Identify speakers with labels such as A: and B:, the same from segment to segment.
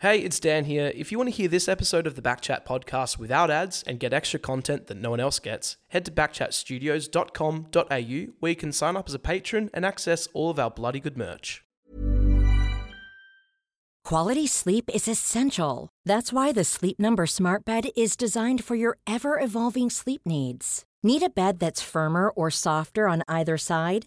A: Hey, it's Dan here. If you want to hear this episode of the Backchat podcast without ads and get extra content that no one else gets, head to backchatstudios.com.au where you can sign up as a patron and access all of our bloody good merch.
B: Quality sleep is essential. That's why the Sleep Number Smart Bed is designed for your ever evolving sleep needs. Need a bed that's firmer or softer on either side?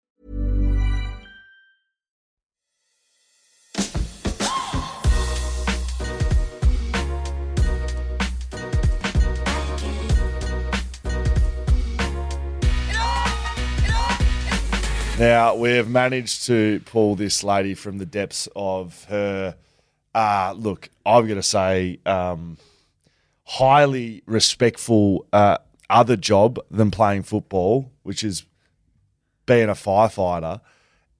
C: Now we've managed to pull this lady from the depths of her. Uh, look, I'm going to say um, highly respectful uh, other job than playing football, which is being a firefighter.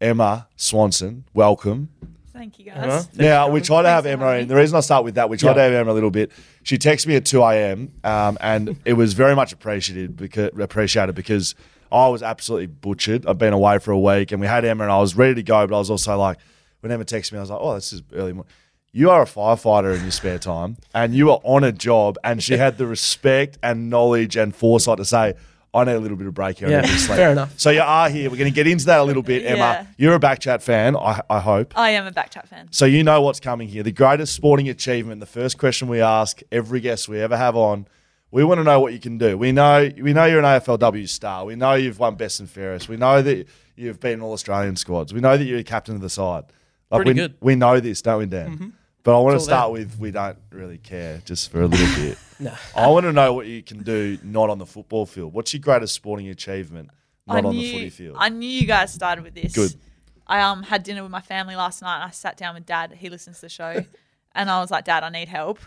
C: Emma Swanson, welcome.
D: Thank you guys.
C: Now we try to have Emma in.
D: me.
C: The reason I start with that, we tried
A: Yeah.
C: to have Emma a little bit. She texted me at two a.m. Um, and it was very much appreciated because appreciated because I was absolutely butchered. I've been away for a week, and we had Emma, and I was ready to go, but I was also like, when Emma texted me, I was like, oh, this is early morning. You are a firefighter in your spare time, and you are on a job, and she had the respect and knowledge and foresight to say. I need a little bit of break here.
A: Yeah,
C: sleep."
A: fair enough.
C: So you are here. We're going to get into that a little bit, Emma.
D: Yeah.
C: You're a Backchat fan, I, I hope.
D: I am a Backchat fan.
C: So you know what's coming here. The greatest sporting achievement. The first question we ask every guest we ever have on. We want to know what you can do. We know we know you're an AFLW star. We know you've won best and fairest. We know that you've been in all Australian squads. We know that you're a captain of the side. Like
A: Pretty
C: we,
A: good.
C: We know this, don't we, Dan? But I want to
A: It's all
C: start
A: there.
C: with we don't really care just for a little bit.
A: No.
C: I want to know what you can do not on the football field. What's your greatest sporting achievement not
D: I
C: on
D: knew,
C: the footy field?
D: I knew you guys started with this.
C: Good.
D: I um had dinner with my family last night. And I sat down with Dad. He listens to the show, and I was like, Dad, I need help.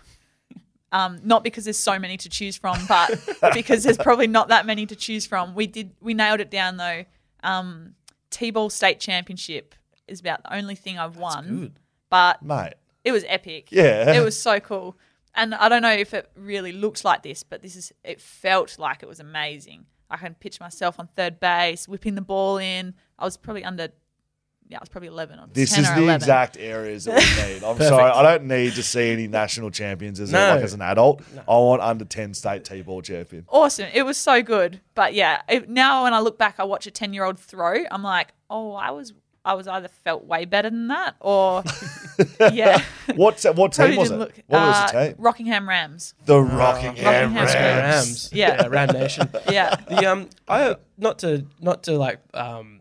D: Um, not because there's so many to choose from, but because there's probably not that many to choose from. We did we nailed it down though. Um, T-ball state championship is about the only thing I've won,
A: good.
D: but
C: Mate.
D: it was epic.
C: Yeah.
D: It was so cool. And I don't know if it really looks like this, but this is it felt like it was amazing. I can picture myself on third base, whipping the ball in. I was probably under yeah, I was probably eleven or
C: This
D: 10
C: is
D: or
C: the
D: 11.
C: exact areas that we need. I'm sorry, I don't need to see any national champions as, a,
A: No.
C: like as an adult. I want under 10 state T-ball champion.
D: awesome. It was so good. But yeah, it, now when I look back, I watch a ten year old throw. I'm like, oh, I was I was either felt way better than that, or yeah.
C: What's what team was it?
D: look-
C: what was
D: uh,
C: the team?
D: Rockingham Rams.
C: The Rockingham,
D: Rockingham
C: Rams.
A: Rams.
D: Yeah.
A: Ram Nation.
D: Yeah.
A: The um, I not to not to like um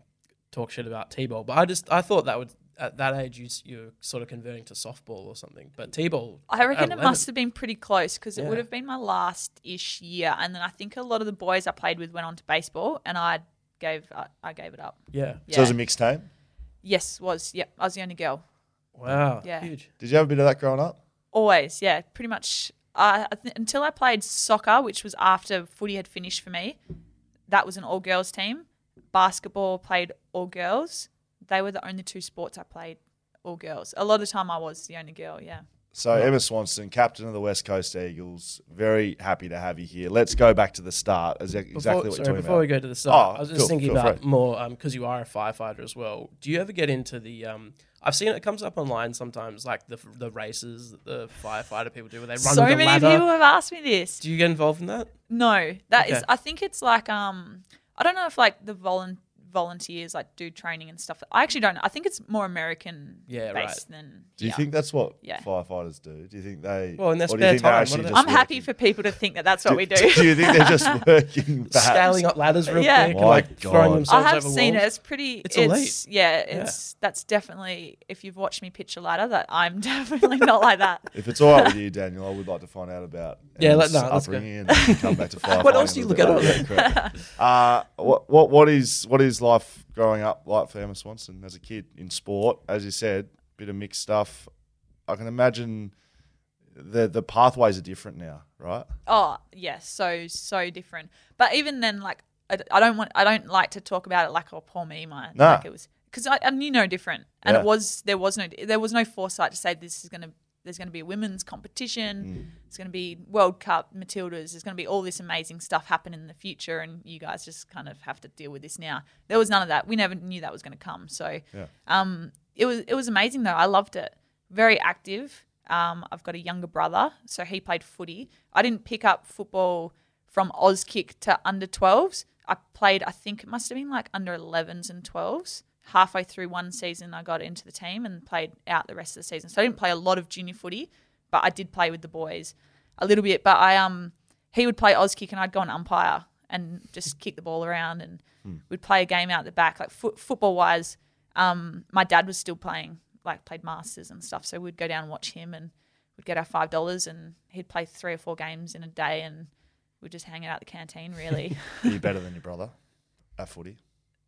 A: talk shit about t-ball, but I just I thought that would at that age you you're sort of converting to softball or something, but t-ball.
D: I reckon
A: at
D: it must have been pretty close because it would have been my last ish year, and then I think a lot of the boys I played with went on to baseball, and I gave I, I gave it up.
A: 11. Yeah.
C: So it was a mixed team.
D: Yes, was yep. I was the only girl.
A: Wow.
D: Yeah.
A: Huge.
C: Did you have a bit of that growing up?
D: Always, yeah, pretty much. Uh, I th- until I played soccer, which was after footy had finished for me. That was an all girls team. Basketball played all girls. They were the only two sports I played all girls. A lot of the time I was the only girl. Yeah.
C: So Emma Swanson, captain of the West Coast Eagles, very happy to have you here. Let's go back to the start. Is that
A: Before,
C: exactly what
A: sorry,
C: you're talking
A: before
C: about?
A: we go to the start,
C: Oh,
A: I was just
C: cool,
A: thinking
C: feel
A: about
C: free.
A: more because you are a firefighter as well. Do you ever get into the? Um, I've seen it comes up online sometimes, like the the races that the firefighter people do, where they run
D: so
A: the
D: many
A: ladder.
D: people have asked me this.
A: Do you get involved in that?
D: No, that is.
A: Okay.
D: I think it's like um. I don't know if like the volun- volunteers, like do training and stuff. I actually don't. know. I think it's more American
A: Yeah, right.
D: than.
C: Do you
D: yeah.
C: think that's what
D: Yeah.
C: firefighters do? Do you think they?
A: Well, in their
C: or
A: spare
C: they're
A: time,
C: actually
A: what do they-
C: just
D: I'm happy for people to think that that's what we do.
C: Do you think they're just working? perhaps?
A: Scaling up ladders real
D: Yeah.
A: quick and like
C: God.
A: throwing
D: I have
A: over
D: seen it. It's pretty.
A: It's
D: It's,
A: elite.
D: yeah. It's that's definitely. If you've watched me pitch a ladder, that I'm definitely not like that.
C: If it's all right with you, Daniel, I would like to find out about
A: Yeah,
C: Emma's
A: let- no, let's go.
C: upbringing and come back to firefighting.
A: What else do you look at
C: later. Correct. uh, what what what is what is life growing up like for Emma Swanson as a kid in sport? As you said, bit of mixed stuff. I can imagine the the pathways are different now, right?
D: Oh yes, so so different. But even then, like I, I don't want. I don't like to talk about it like oh poor me, my
C: Nah.
D: like it was because I, I knew no different, and
C: Yeah.
D: it was there was no there was no foresight to say this is gonna. There's going to be a women's competition.
C: Mm.
D: It's going to be World Cup, Matildas. There's going to be all this amazing stuff happen in the future, and you guys just kind of have to deal with this now. There was none of that. We never knew that was going to come. So,
C: Yeah.
D: um, it was it was amazing though. I loved it. Very active. Um, I've got a younger brother, so he played footy. I didn't pick up football from Auskick to under 12s. I played, I think it must have been like under 11s and 12s. Halfway through one season, I got into the team and played out the rest of the season. So I didn't play a lot of junior footy, but I did play with the boys a little bit. But I um, he would play Auskick and I'd go and umpire and just kick the ball around and we'd play a game out the back. Like foot football wise, um, my dad was still playing, like played masters and stuff. So we'd go down and watch him, and we'd get our five dollars, and he'd play three or four games in a day, and we'd just hang out at the canteen. Really,
C: Are you better than your brother at footy?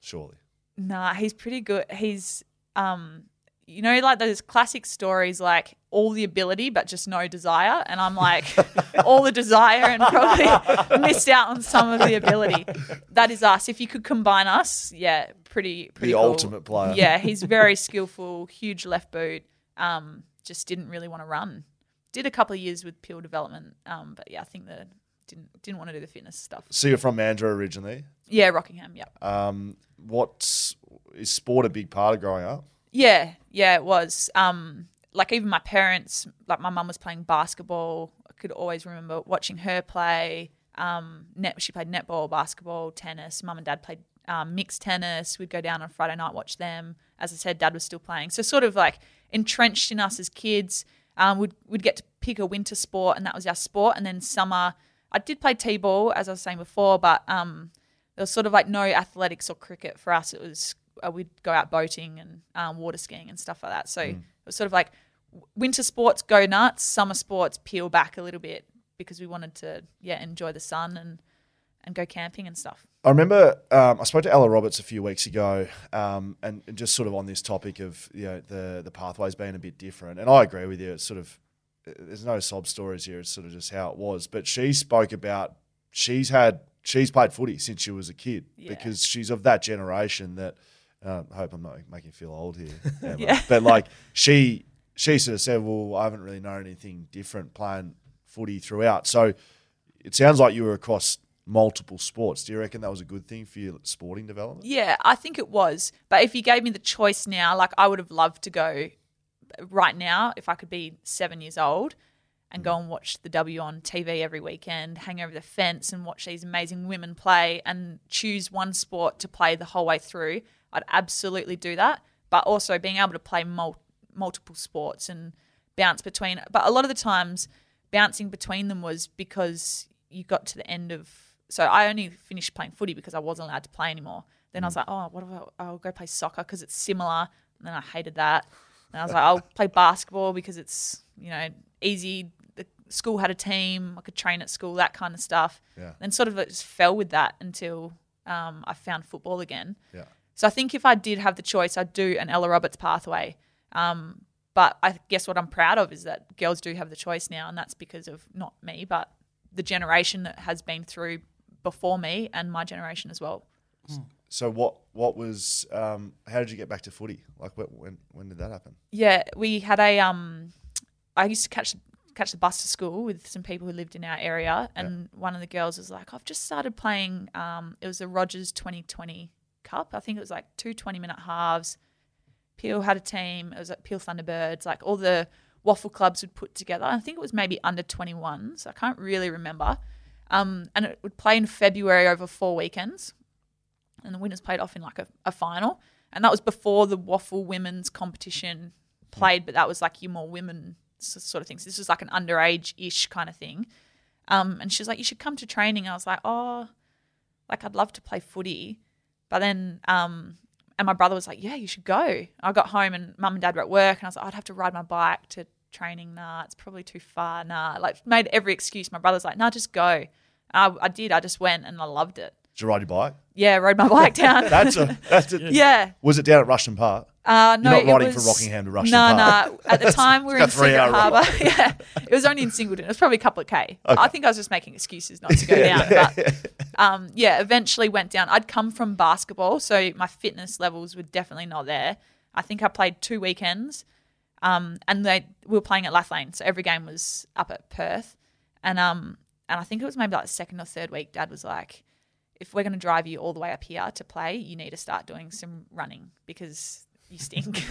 C: Surely.
D: Nah, he's pretty good. He's um, you know, like those classic stories, like all the ability but just no desire, and I'm like all the desire and probably missed out on some of the ability. That is us. If you could combine us, yeah, pretty pretty
C: The
D: cool.
C: ultimate player.
D: Yeah, he's very skillful, huge left boot. Um, just didn't really want to run. Did a couple of years with Peel Development, um, but yeah, I think that didn't didn't want to do the fitness stuff.
C: So you're from Mandurah originally.
D: Yeah, Rockingham. Yeah,
C: Um, what's is sport a big part of growing up?
D: yeah, yeah. It was. Um, like even my parents, like my mum was playing basketball. I could always remember watching her play. Um, net, she played netball, basketball, tennis. Mum and dad played um, mixed tennis. We'd go down on Friday night watch them. As I said, dad was still playing. So sort of like entrenched in us as kids. Um, we'd we'd get to pick a winter sport, and that was our sport. And then summer, I did play t-ball, as I was saying before, but um, there was sort of like no athletics or cricket for us. It was uh, we'd go out boating and um, water skiing and stuff like that. So it was sort of like winter sports go nuts, summer sports peel back a little bit because we wanted to yeah enjoy the sun and and go camping and stuff.
C: I remember um, I spoke to Ella Roberts a few weeks ago, um, and, and just sort of on this topic of you know the the pathways being a bit different, and I agree with you. It's sort of there's no sob stories here. It's sort of just how it was. But she spoke about she's had she's played footy since she was a kid
D: Yeah.
C: because she's of that generation that. Uh, I hope I'm not making you feel old here, Emma,
D: Yeah.
C: but like she she sort of said, well, I haven't really known anything different playing footy throughout. So it sounds like you were across multiple sports. Do you reckon that was a good thing for your sporting development?
D: Yeah, I think it was. But if you gave me the choice now, like I would have loved to go right now if I could be seven years old and mm. go and watch the W on TV every weekend, hang over the fence and watch these amazing women play and choose one sport to play the whole way through. I'd absolutely do that. But also being able to play mul- multiple sports and bounce between. But a lot of the times, bouncing between them was because you got to the end of. So I only finished playing footy because I wasn't allowed to play anymore. Then I was mm. like, oh, what if I, I'll go play soccer because it's similar. And then I hated that. And I was like, I'll play basketball because it's you know easy. School had a team. I could train at school, that kind of stuff.
C: Yeah.
D: Then sort of it just fell with that until um, I found football again.
C: Yeah.
D: So I think if I did have the choice, I'd do an Ella Roberts pathway. Um, but I guess what I'm proud of is that girls do have the choice now, and that's because of not me, but the generation that has been through before me and my generation as well.
C: So what what was um, how did you get back to footy? Like when when, when did that happen?
D: Yeah, we had a um I used to catch catch the bus to school with some people who lived in our area and one of the girls was like, I've just started playing um it was the Rogers twenty twenty Cup. I think it was like two 20 minute halves. Peel had a team, it was like Peel Thunderbirds, like all the WAFL clubs would put together. I think it was maybe under 21s. I can't really remember. Um, and it would play in February over four weekends. and the winners played off in like a, a final. And that was before the WAFL women's competition played, but that was like your more women sort of things. This was like an underage ish kind of thing. Um, and she was like, "You should come to training." I was like, "Oh, like I'd love to play footy," but then um, and my brother was like, "Yeah, you should go." I got home and mum and dad were at work, and I was like, "I'd have to ride my bike to training. Nah, it's probably too far. Nah." Like made every excuse. My brother's like, "Nah, just go." I, I did. I just went and I loved it.
C: Did you ride your bike?
D: Yeah, rode my bike down.
C: That's a that's a,
D: yeah.
C: Was it down at Rushton Park?
D: Uh, no,
C: You're not riding
D: was,
C: from Rockingham to Rushton
D: No,
C: Park.
D: no. At the time, we were in Secret Harbour. yeah, it was only in Singleton. It was probably a couple of k. I think I was just making excuses not to go down. But um, yeah, eventually went down. I'd come from basketball, so my fitness levels were definitely not there. I think I played two weekends, um, and they we were playing at Lathlain, so every game was up at Perth, and um, and I think it was maybe like the second or third week. Dad was like, "If we're going to drive you all the way up here to play, you need to start doing some running because." You stink.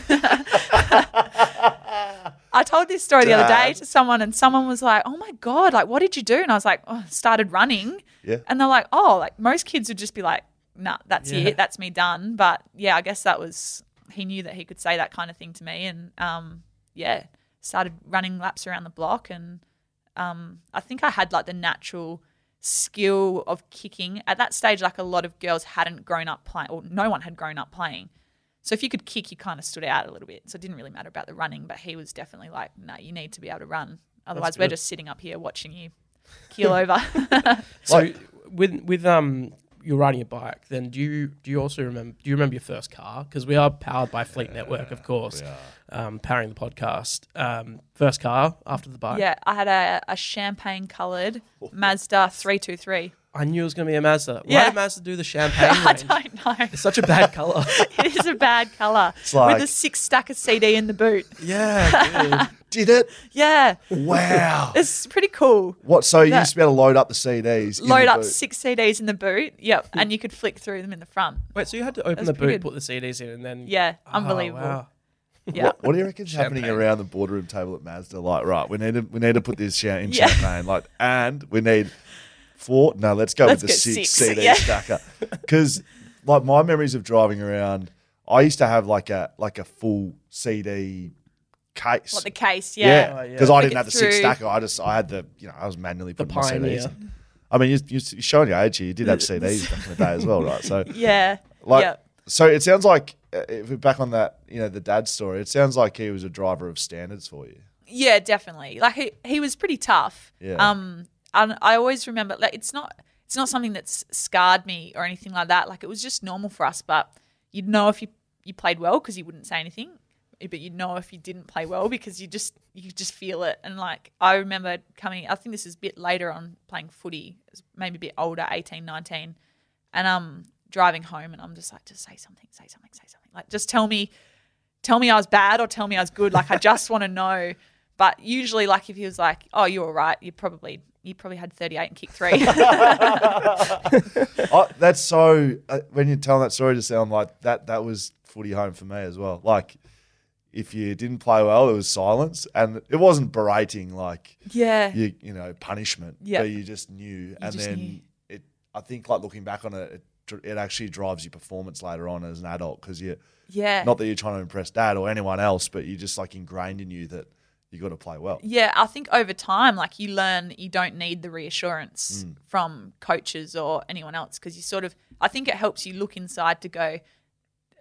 D: I told this story the other day to someone, and someone was like, "Oh my god, like what did you do?" And I was like, oh, "Started running."
C: Yeah.
D: And they're like, "Oh, like most kids would just be like, nah, that's
A: Yeah.
D: it, that's me done." But yeah, I guess that was he knew that he could say that kind of thing to me, and um, yeah, started running laps around the block, and um, I think I had like the natural skill of kicking at that stage. Like a lot of girls hadn't grown up playing, or no one had grown up playing. So if you could kick, you kind of stood out a little bit. So it didn't really matter about the running, but he was definitely like, no, you need to be able to run. Otherwise, we're just sitting up here watching you keel over.
A: So with with um you're riding a bike, then do you do you also remember do you remember your first car? Because we are powered by Fleet Network, of course. Um, powering the podcast. Um, first car after the bike.
D: yeah, I had a, a champagne coloured Mazda 323.
A: I knew it was going to be a Mazda. Why did Mazda do the champagne
D: I
A: range?
D: don't know.
A: It's such a bad color.
D: it is a bad colour.
C: like-
D: With a six stack of CD in the boot.
A: yeah, good.
C: Did it?
D: Yeah.
C: Wow.
D: It's pretty cool.
C: What? So you
D: That-
C: used to be able to load up the CDs. in
D: Load
C: the
D: up
C: boot.
D: six CDs in the boot. Yep. And you could flick through them in the front.
A: Wait, so you had to open the boot,
D: good.
A: put the CDs in, and then
D: Yeah.
A: Oh,
D: Unbelievable.
A: wow.
D: Yeah.
C: What, what do you reckon's happening around the boardroom table at Mazda? Like, right, we need to we need to put this cha- in
D: Yeah.
C: champagne. Like, and we need four. No, let's go
D: Let's
C: with the six,
D: six,
C: CD
D: yeah.
C: stacker. Because like my memories of driving around, I used to have like a like a full CD case.
D: What the case?
C: yeah,
D: Yeah.
A: Oh, yeah.
C: because I didn't have the six stacker. I just I had the you know I was manually
A: The
C: putting my. CDs. in. I mean, you, you, you're showing your age here. You did have CDs back in the day as well, right? So
D: Yeah.
C: like,
D: yeah.
C: so it sounds like uh, if we're back on that, you know, the dad story. It sounds like he was a driver of standards for you.
D: Yeah, definitely. Like he, he was pretty tough.
C: Yeah.
D: Um, I always remember like it's not it's not something that's scarred me or anything like that. Like it was just normal for us, but you'd know if you you played well because you wouldn't say anything, but you'd know if you didn't play well because you just you just feel it. And like I remember coming, I think this is a bit later on playing footy, maybe a bit older, 18, 19, and um driving home, and I'm just like, just say something, say something, say something. Like just tell me tell me I was bad or tell me I was good. Like I just want to know. But usually, like if he was like, "Oh, you're all right," you probably you probably had 38 and kick three.
C: I, that's so. Uh, when you're telling that story, to sound like that, that was footy home for me as well. Like, if you didn't play well, it was silence, and it wasn't berating like
D: yeah,
C: you, you know, punishment.
D: Yeah.
C: but you just knew, and
D: just
C: then
D: knew.
C: it. I think like looking back on it, it, it actually drives your performance later on as an adult because you.
D: yeah,
C: Not that you're trying to impress dad or anyone else, but you just like ingrained in you that you got to play well.
D: yeah. I think over time, like you learn, you don't need the reassurance mm. from coaches or anyone else because you sort of. I think it helps you look inside to go.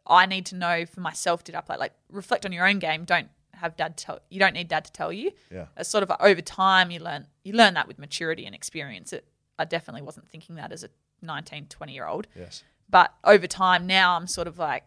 D: I need to know for myself. Did I play? Like reflect on your own game. Don't have dad tell. You don't need dad to tell you.
C: Yeah.
D: It's sort of uh, over time you learn you learn that with maturity and experience. It, I definitely wasn't thinking that as a 19, 20 year old.
C: Yes.
D: But over time now I'm sort of like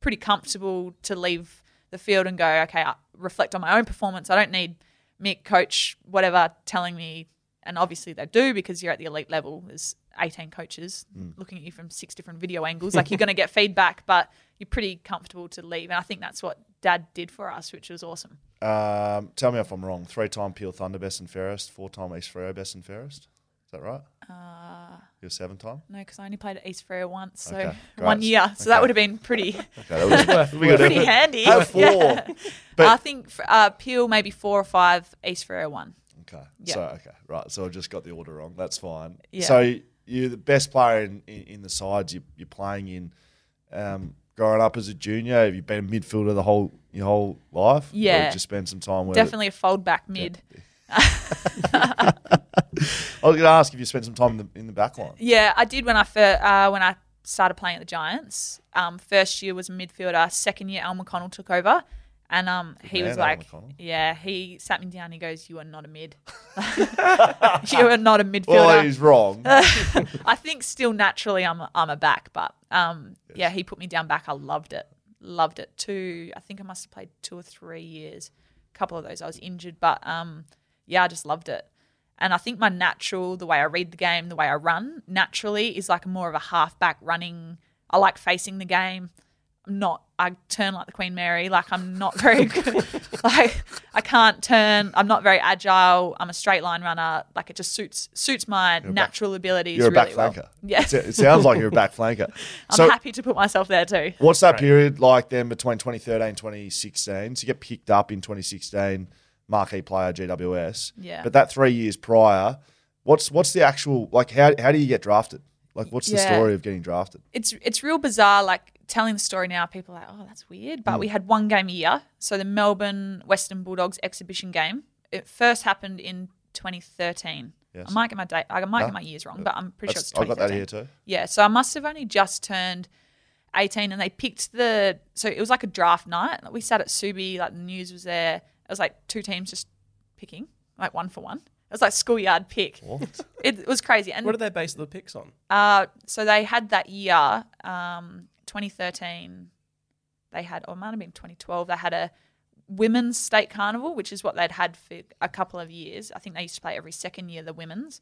D: pretty comfortable to leave the field and go, okay, I reflect on my own performance. I don't need Mick, coach, whatever, telling me. And obviously they do because you're at the elite level. There's 18 coaches looking at you from six different video angles. Like you're going to get feedback, but you're pretty comfortable to leave. And I think that's what dad did for us, which was awesome.
C: Um, tell me if I'm wrong. Three time Peel Thunder best and fairest, four time East Freo best and fairest. Is that right? Uh, You're seven time.
D: No, because I only played at East Freo once, so
C: Okay,
D: one year. So
C: Okay.
D: that would have been pretty,
C: Okay, that was
A: Worth-
D: pretty
C: effort.
D: handy.
C: Have four.
D: Yeah.
C: But-
D: I think uh, Peel maybe four or five, East Freo one.
C: Okay.
D: Yeah.
C: So okay, right. So I just got the order wrong. That's fine.
D: Yeah.
C: So you're the best player in, in, in the sides you, you're playing in. Um, growing up as a junior, have you been a midfielder the whole your whole life? Or
D: Yeah.
C: just spend some time with
D: Definitely a fold back mid.
C: I was going to ask if you spent some time in the in the back line.
D: Yeah, I did when I first, uh, when I started playing at the Giants. Um, first year was a midfielder. Second year, Al McConnell took over, and um, he was
C: man, Al
D: like, "Yeah." He sat me down. He goes, "You are not a mid. you are not a midfielder."
C: Well, he's wrong.
D: I think still naturally I'm a, I'm a back, but um, yeah, he put me down back. I loved it, loved it. Two, I think I must have played two or three years. A couple of those I was injured, but um, yeah, I just loved it. And I think my natural, the way I read the game, the way I run naturally is like more of a halfback running. I like facing the game. I'm not. I turn like the Queen Mary. Like I'm not very good. like I can't turn. I'm not very agile. I'm a straight line runner. Like it just suits suits my
C: a back-
D: natural abilities.
C: You're a back
D: really well.
C: flanker.
D: Yeah,
C: It, it sounds like you're a back flanker.
D: I'm
C: so,
D: happy to put myself there too.
C: what's that period like then between 2013 and 2016? So you get picked up in 2016, marquee player GWS.
D: Yeah.
C: But that three years prior, what's what's the actual like? How how do you get drafted? Like, what's the story of getting drafted?
D: It's it's real bizarre. Like telling the story now, people are like, oh, that's weird.
C: Mm.
D: But we had one game a year. So the Melbourne Western Bulldogs exhibition game. It first happened in 2013.
C: Yes.
D: I might get my date. I might
C: No.
D: get my years wrong, but I'm pretty sure it's
C: I got that
D: 2013.
C: here too.
D: Yeah, so I must have only just turned 18 and they picked the so it was like a draft night. We sat at Subi, like the news was there. It was like two teams just picking, like one for one. It was like schoolyard pick.
C: What?
D: It, was crazy. And
A: What did they base the picks on?
D: uh, so they had that year, um, 2013, they had, or it might have been 2012, they had a women's state carnival, which is what they'd had for a couple of years. I think they used to play every second year, the women's.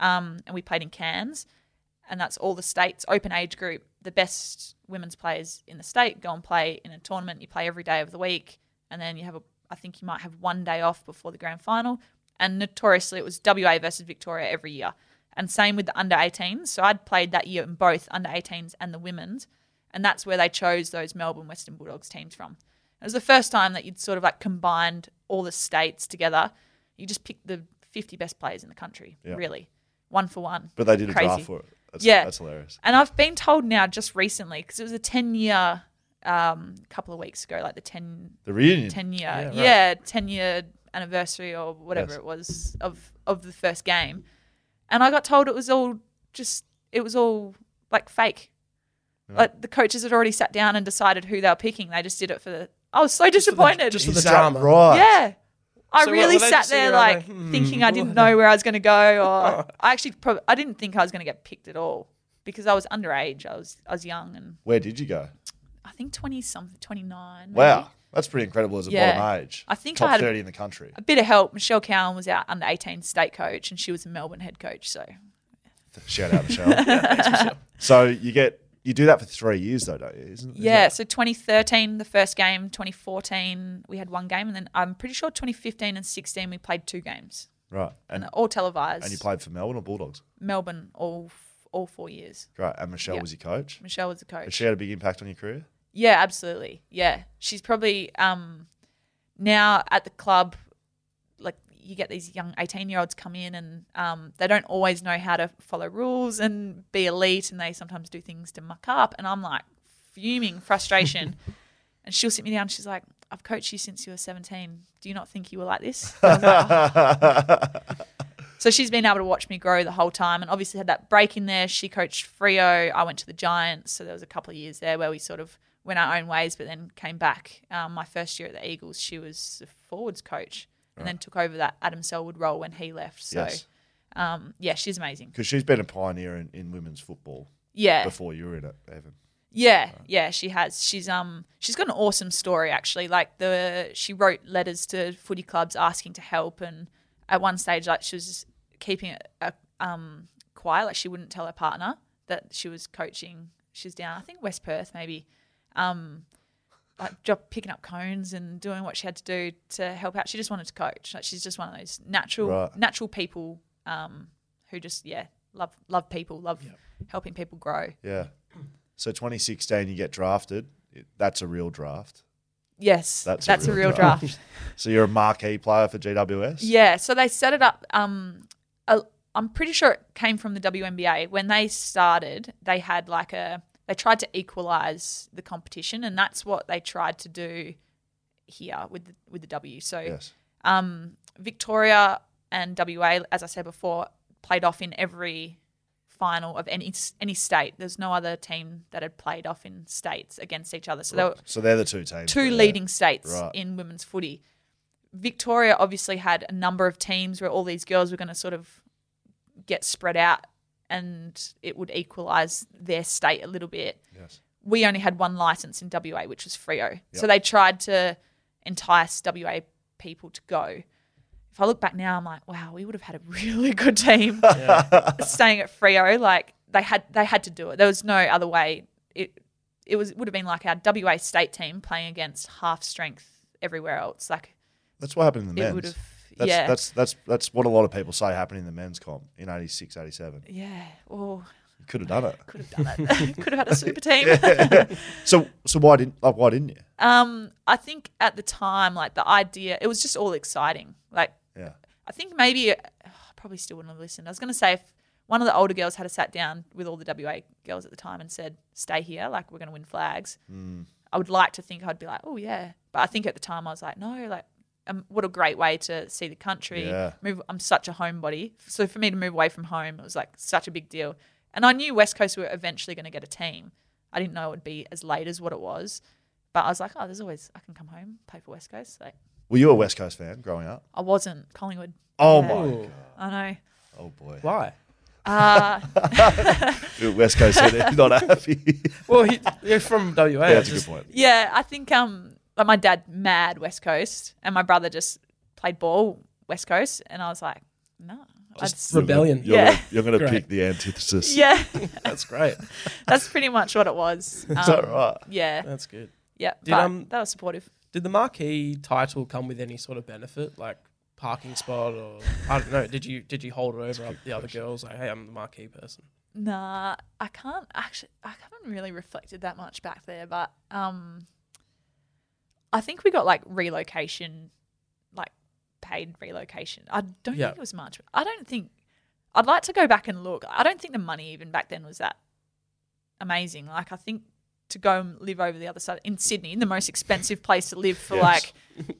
D: Um, and we played in Cairns. And that's all the states, open age group, the best women's players in the state go and play in a tournament. You play every day of the week. And then you have a, I think you might have one day off before the grand final. And notoriously, it was WA versus Victoria every year. And same with the under 18s. So I'd played that year in both under 18s and the women's. And that's where they chose those Melbourne Western Bulldogs teams from. It was the first time that you'd sort of like combined all the states together. You just picked the 50 best players in the country,
C: Yeah.
D: really, one for one.
C: But they did a
D: Crazy.
C: draft for it. That's,
D: Yeah.
C: that's hilarious.
D: And I've been told now just recently, because it was a 10 year, um, a couple of weeks ago, like the 10,
C: The reunion.
D: 10 year,
A: Yeah, right.
D: yeah, 10 year anniversary or whatever
C: Yes.
D: it was of, of the first game. And I got told it was all just, it was all like fake. Like the coaches had already sat down and decided who they were picking. They just did it for the, I was so disappointed.
A: just for
C: Is
A: the
C: that
A: drama.
C: right?
D: Yeah. I
A: So
D: really
A: were they
D: sat there like
A: like, hmm,
D: thinking I didn't know where I was going to go, or I actually probably I didn't think I was going to get picked at all because I was underage. I was I was young and
C: Where did you go?
D: I think twenty something, twenty nine.
C: Wow. That's pretty incredible as a
D: Yeah.
C: bottom age.
D: I think
C: Top
D: I had a-
C: 30 in the country.
D: A bit of help. Michelle Cowan was our under eighteen state coach, and she was the Melbourne head coach. So
C: Shout out, Michelle. so you get you do that for three years though, don't you? Isn't, isn't
D: yeah,
C: that-
D: so 2013 the first game, 2014 we had one game, and then I'm pretty sure 2015 and 16 we played two games,
C: right. And
D: and all televised.
C: and you played for Melbourne or Bulldogs?
D: Melbourne all all four years.
C: Right, And Michelle
D: Yeah.
C: was your coach.
D: Michelle was the coach.
C: Has she had a big impact on your career?
D: Yeah, absolutely. Yeah. She's probably um now at the club like you get these young 18 year olds come in and um, they don't always know how to follow rules and be elite and they sometimes do things to muck up and i'm like fuming frustration and she'll sit me down and she's like i've coached you since you were 17 do you not think you were like this like, "Oh." so she's been able to watch me grow the whole time and obviously had that break in there she coached Freo i went to the giants so there was a couple of years there where we sort of went our own ways but then came back um, my first year at the eagles she was the forwards coach and then took over that adam selwood role when he left so
C: Yes.
D: um, yeah she's amazing
C: Because she's been a pioneer in, in women's football
D: yeah
C: before you were in it, Evan.
D: yeah, yeah, she has. She's um she's got an awesome story actually. Like the she wrote letters to footy clubs asking to help and at one stage like she was keeping it uh, um quiet, like she wouldn't tell her partner that she was coaching. She's down, I think West Perth maybe. Um like job picking up cones and doing what she had to do to help out. She just wanted to coach. Like she's just one of those natural
C: Right.
D: natural people um who just yeah, love love people, love helping people grow.
C: Yeah. So 2016, you get drafted. It- That's a real draft.
D: Yes,
C: That's
D: that's,
C: a
D: a
C: real
D: real
C: draft.
D: draft.
C: So you're a marquee player for GWS.
D: yeah, so they set it up. Um, a, I'm pretty sure it came from the WNBA. When they started, they had like a they tried to equalize the competition, and that's what they tried to do here with the, with the W. So
C: Yes.
D: um, Victoria and WA, as I said before, played off in every final of any any state. There's no other team that had played off in states against each other. So they were
C: So they're the two teams.
D: two
C: that
D: leading states
C: Right.
D: in women's footy. Victoria obviously had a number of teams where all these girls were going to sort of get spread out and it would equalise their state a little bit.
C: Yes.
D: We only had one license in WA, which was Freo. So they tried to entice WA people to go. If I look back now, I'm like, wow, we would have had a really good team staying at Freo. Like they had they had to do it. There was no other way. It it was it would have been like our WA state team playing against half strength everywhere else. Like
C: That's what happened in the men's. That's,
D: yeah.
C: that's that's that's what a lot of people say happened in the men's comp in 86, 87.
D: yeah. Well,
C: You could have done it.
D: could have done it. could have had a super team.
C: So so why didn't like why didn't you?
D: Um, I think at the time, like the idea, it was just all exciting. Like,
C: Yeah.
D: I think maybe I probably still wouldn't have listened. I was going to say if one of the older girls had a sat down with all the WA girls at the time and said, "Stay here, like we're going to win flags," I would like to think I'd be like, "Oh yeah," but I think at the time I was like, "No, like." Um, what a great way to see the country.
C: Yeah.
D: Move. I'm such a homebody, so for me to move away from home, it was like such a big deal. And I knew West Coast were eventually going to get a team. I didn't know it would be as late as what it was, but I was like, oh, there's always I can come home play for West Coast. Like
C: Were you a West Coast fan growing up?
D: I wasn't Collingwood.
C: Oh
D: Yeah.
C: my
A: Ooh.
D: I know.
C: oh boy.
A: Why?
D: Uh,
C: West Coast said they're not happy.
A: Well, he, you're from WA.
C: yeah, that's a good point.
D: yeah, I think um, like my dad mad West Coast, and my brother just played ball West Coast, and I was like, no, I just-
A: Rebellion.
C: You're
D: Yeah.
C: gonna, you're gonna pick the antithesis.
D: yeah,
A: That's great.
D: that's pretty much what it was. Um,
C: Is that right?
D: Yeah,
A: That's good.
D: yeah,
A: Did,
D: but
A: um,
D: that was supportive.
A: Did the marquee title come with any sort of benefit, like parking spot, or I don't know? Did you did you hold it over the other girls? Like, hey, I'm the marquee person.
D: Nah, I can't actually. I haven't really reflected that much back there, but um, I think we got like relocation, like paid relocation. I don't
A: Yeah.
D: think it was much. I don't think. I'd like to go back and look. I don't think the money even back then was that amazing. Like I think to go and live over the other side in Sydney, the most expensive place to live for
C: Yes.
D: like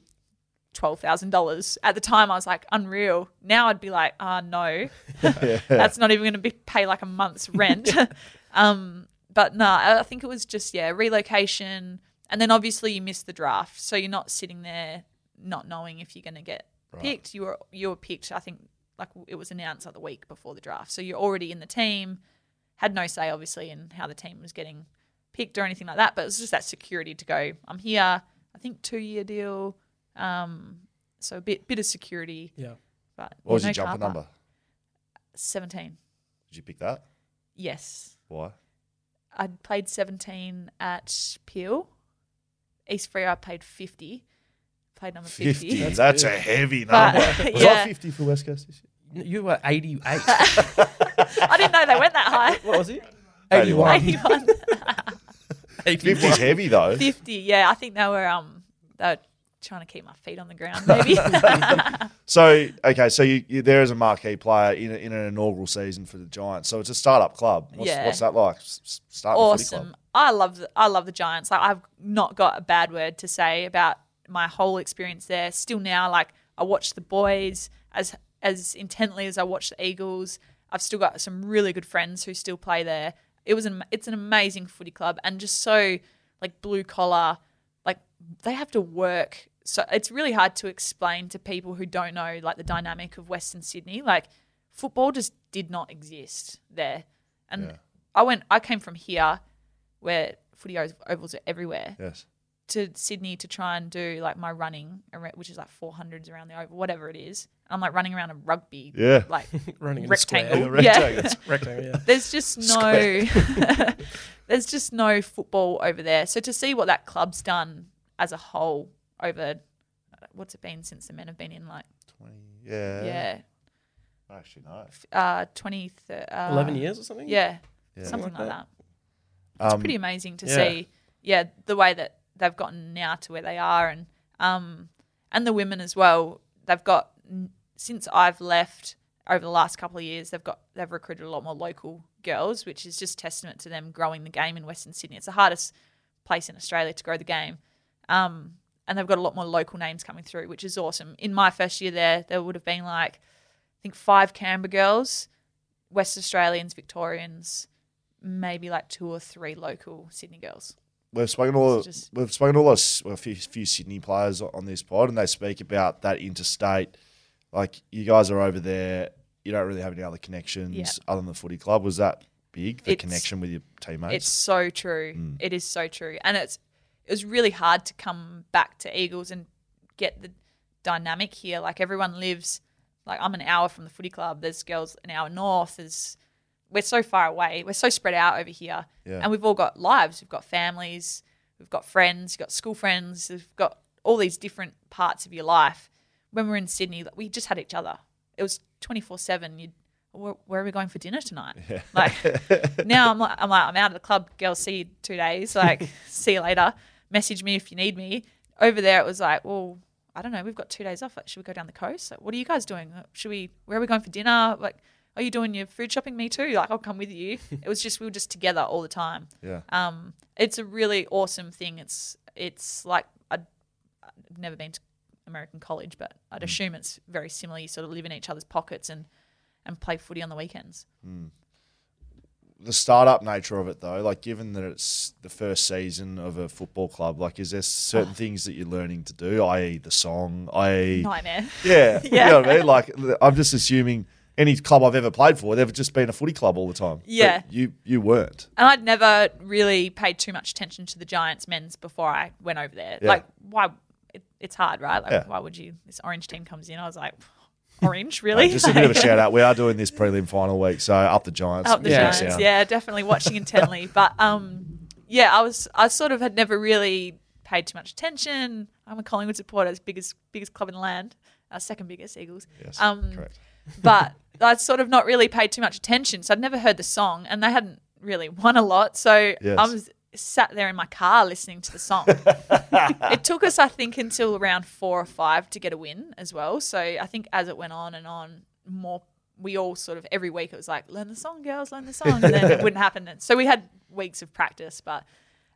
D: twelve thousand dollars. At the time, I was like unreal. Now I'd be like, ah, no, that's not even going to be pay like a month's rent. um, but no, I think it was just yeah relocation, and then obviously you miss the draft, so you're not sitting there not knowing if you're going to get picked. You were you were picked. I think like it was announced like the week before the draft, so you're already in the team. Had no say obviously in how the team was getting picked or anything like that, but it was just that security to go. I'm here. I think two year deal. Um, so a bit bit of security,
A: Yeah.
D: but
C: What was
D: yeah,
C: your jumper number?
D: Seventeen.
C: Did you pick that?
D: Yes.
C: Why?
D: I played 17 at Peel. East Freo, I played 50. Played number 50.
C: 50. That's,
A: That's
C: a
A: good.
C: heavy
D: But,
C: number. Was
D: yeah.
C: I 50 for West Coast this year?
A: You were 88.
D: I didn't know they went that high.
A: what was it?
C: 81.
D: 81.
C: 50's heavy though.
D: 50, yeah. I think they were um they were trying to keep my feet on the ground, maybe.
C: So okay, so you, you there as a marquee player in, a, in an inaugural season for the Giants. So it's a startup club. What's,
D: Yeah.
C: what's that like? S- s- Starting a footy
D: awesome. I love the I love the Giants. Like I've not got a bad word to say about my whole experience there. Still now, like I watch the boys as as intently as I watch the Eagles. I've still got some really good friends who still play there. It was an it's an amazing footy club and just so like blue collar. Like they have to work. So it's really hard to explain to people who don't know like the dynamic of Western Sydney. Like football just did not exist there. And
C: Yeah.
D: I went I came from here where footy ov- ovals are everywhere
C: Yes.
D: to Sydney to try and do like my running, which is like 400s around the oval, whatever it is. I'm like running around a rugby,
C: Yeah.
D: like
A: Running in a
D: rectangle.
A: square.
D: Yeah.
C: Rectangle.
A: Rectangle, yeah.
D: There's just no, there's just no football over there. So to see what that club's done as a whole over, what's it been since the men have been in like,
C: 20, yeah.
D: yeah,
C: Actually, no.
D: uh, 20, th- uh,
A: 11 years or something?
D: Yeah,
C: Yeah.
D: something
A: Like
D: like
A: that.
D: that. It's
C: Um,
D: pretty amazing to
A: yeah.
D: see, yeah, the way that they've gotten now to where they are, and um, and the women as well. They've got since I've left, over the last couple of years, they've got they've recruited a lot more local girls, which is just testament to them growing the game in Western Sydney. It's the hardest place in Australia to grow the game, um, and they've got a lot more local names coming through, which is awesome. In my first year there, there would have been like I think five Canberra girls, West Australians, Victorians, maybe like two or three local Sydney girls.
C: We've spoken all
D: just-
C: we've spoken to all a few, few Sydney players on this pod, and they speak about that interstate. Like you guys are over there, you don't really have any other connections
D: Yeah.
C: other than the footy club. Was that big? The
D: It's-
C: connection with your teammates.
D: It's so true. Mm. It is so true, and it's it was really hard to come back to Eagles and get the dynamic here. Like everyone lives, like I'm an hour from the footy club. There's girls an hour north. There's we're so far away. We're so spread out over here,
C: Yeah.
D: and we've all got lives. We've got families. We've got friends. We've got school friends. We've got all these different parts of your life. When we're in Sydney, we just had each other. It was twenty four seven. You, where, are we going for dinner tonight? Like now, I'm like, I'm like, I'm out of the club. Girls, see you two days. Like, see you later. Message me if you need me. Over there, it was like, well, I don't know. We've got two days off. Like, should we go down the coast? Like, what are you guys doing? Should we? Where are we going for dinner? Like, are you doing your food shopping? Me too. Like, I'll come with you. It was just we were just together all the time.
C: yeah.
D: Um, it's a really awesome thing. It's it's like I'd, I've never been to American college, but I'd assume it's very similar. You sort of live in each other's pockets and and play footy on the weekends.
C: The startup nature of it though, like given that it's the first season of a football club, like is there
D: Oh.
C: certain ah. things that you're learning to do, i.e. the song, i.e.
D: Nightmare.
C: Yeah,
D: Yeah.
C: You know what I mean? Like I'm just assuming any club I've ever played for, they've just been a footy club all the time. But
D: Yeah.
C: you you weren't.
D: And I'd never really paid too much attention to the Giants men's before I went over there.
C: Yeah.
D: Like, why? It, it's hard, right? Like,
C: Yeah.
D: why would you? This orange team comes in. I was like, orange, really?
C: Just a bit of a shout out. We are doing this prelim final week, so up the Giants.
D: Up the
A: Yeah.
D: Giants, yeah, definitely watching intently. but um, yeah, I was, I sort of had never really paid too much attention. I'm a Collingwood supporter, it's biggest biggest club in the land, our second biggest Eagles.
C: Yes,
D: Um,
C: correct.
D: but I'd sort of not really paid too much attention. So I'd never heard the song, and they hadn't really won a lot. So
C: Yes.
D: I was sat there in my car listening to the song. it took us, I think, until around four or five to get a win as well. So I think as it went on and on, more we all sort of every week it was like learn the song, girls, learn the song, and then it wouldn't happen. So we had weeks of practice, but.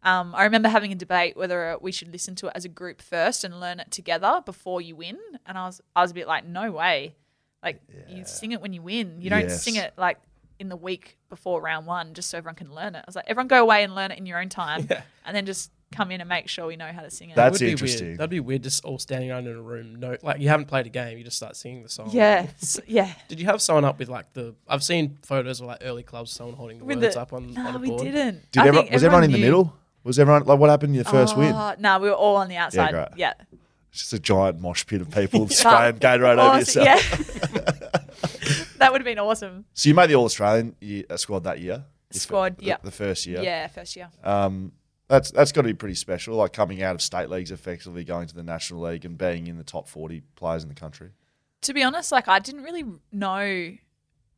D: Um, I remember having a debate whether we should listen to it as a group first and learn it together before you win, and I was I was a bit like, no way, like you sing it when you win. You don't
C: Yes.
D: sing it like in the week before round one, just so everyone can learn it. I was like, everyone go away and learn it in your own time, and then just come in and make sure we know how to sing it.
C: That's
A: Would be
C: interesting.
A: Weird. That'd be weird, just all standing around in a room. No, like you haven't played a game, you just start singing the song.
D: yeah, s- yeah.
A: Did you have someone up with like the? I've seen photos of like early clubs, someone holding the
D: With
A: words
D: the-
A: up on,
D: no,
A: on a
D: we didn't.
C: Did
D: I
C: everyone, was everyone in the middle? Was everyone like what happened in your first win?
D: Oh, no, we were all on the outside. Yeah.
C: great.
D: Yeah.
C: It's just a giant mosh pit of people spraying Gatorade oh,
D: over
C: yourself.
D: Yeah. that would have been awesome.
C: So you made the All Australian uh, squad that year.
D: Squad, yeah.
C: the first year.
D: Yeah, first year.
C: Um, that's that's got to be pretty special. Like coming out of state leagues, effectively going to the national league and being in the top forty players in the country.
D: to be honest, like I didn't really know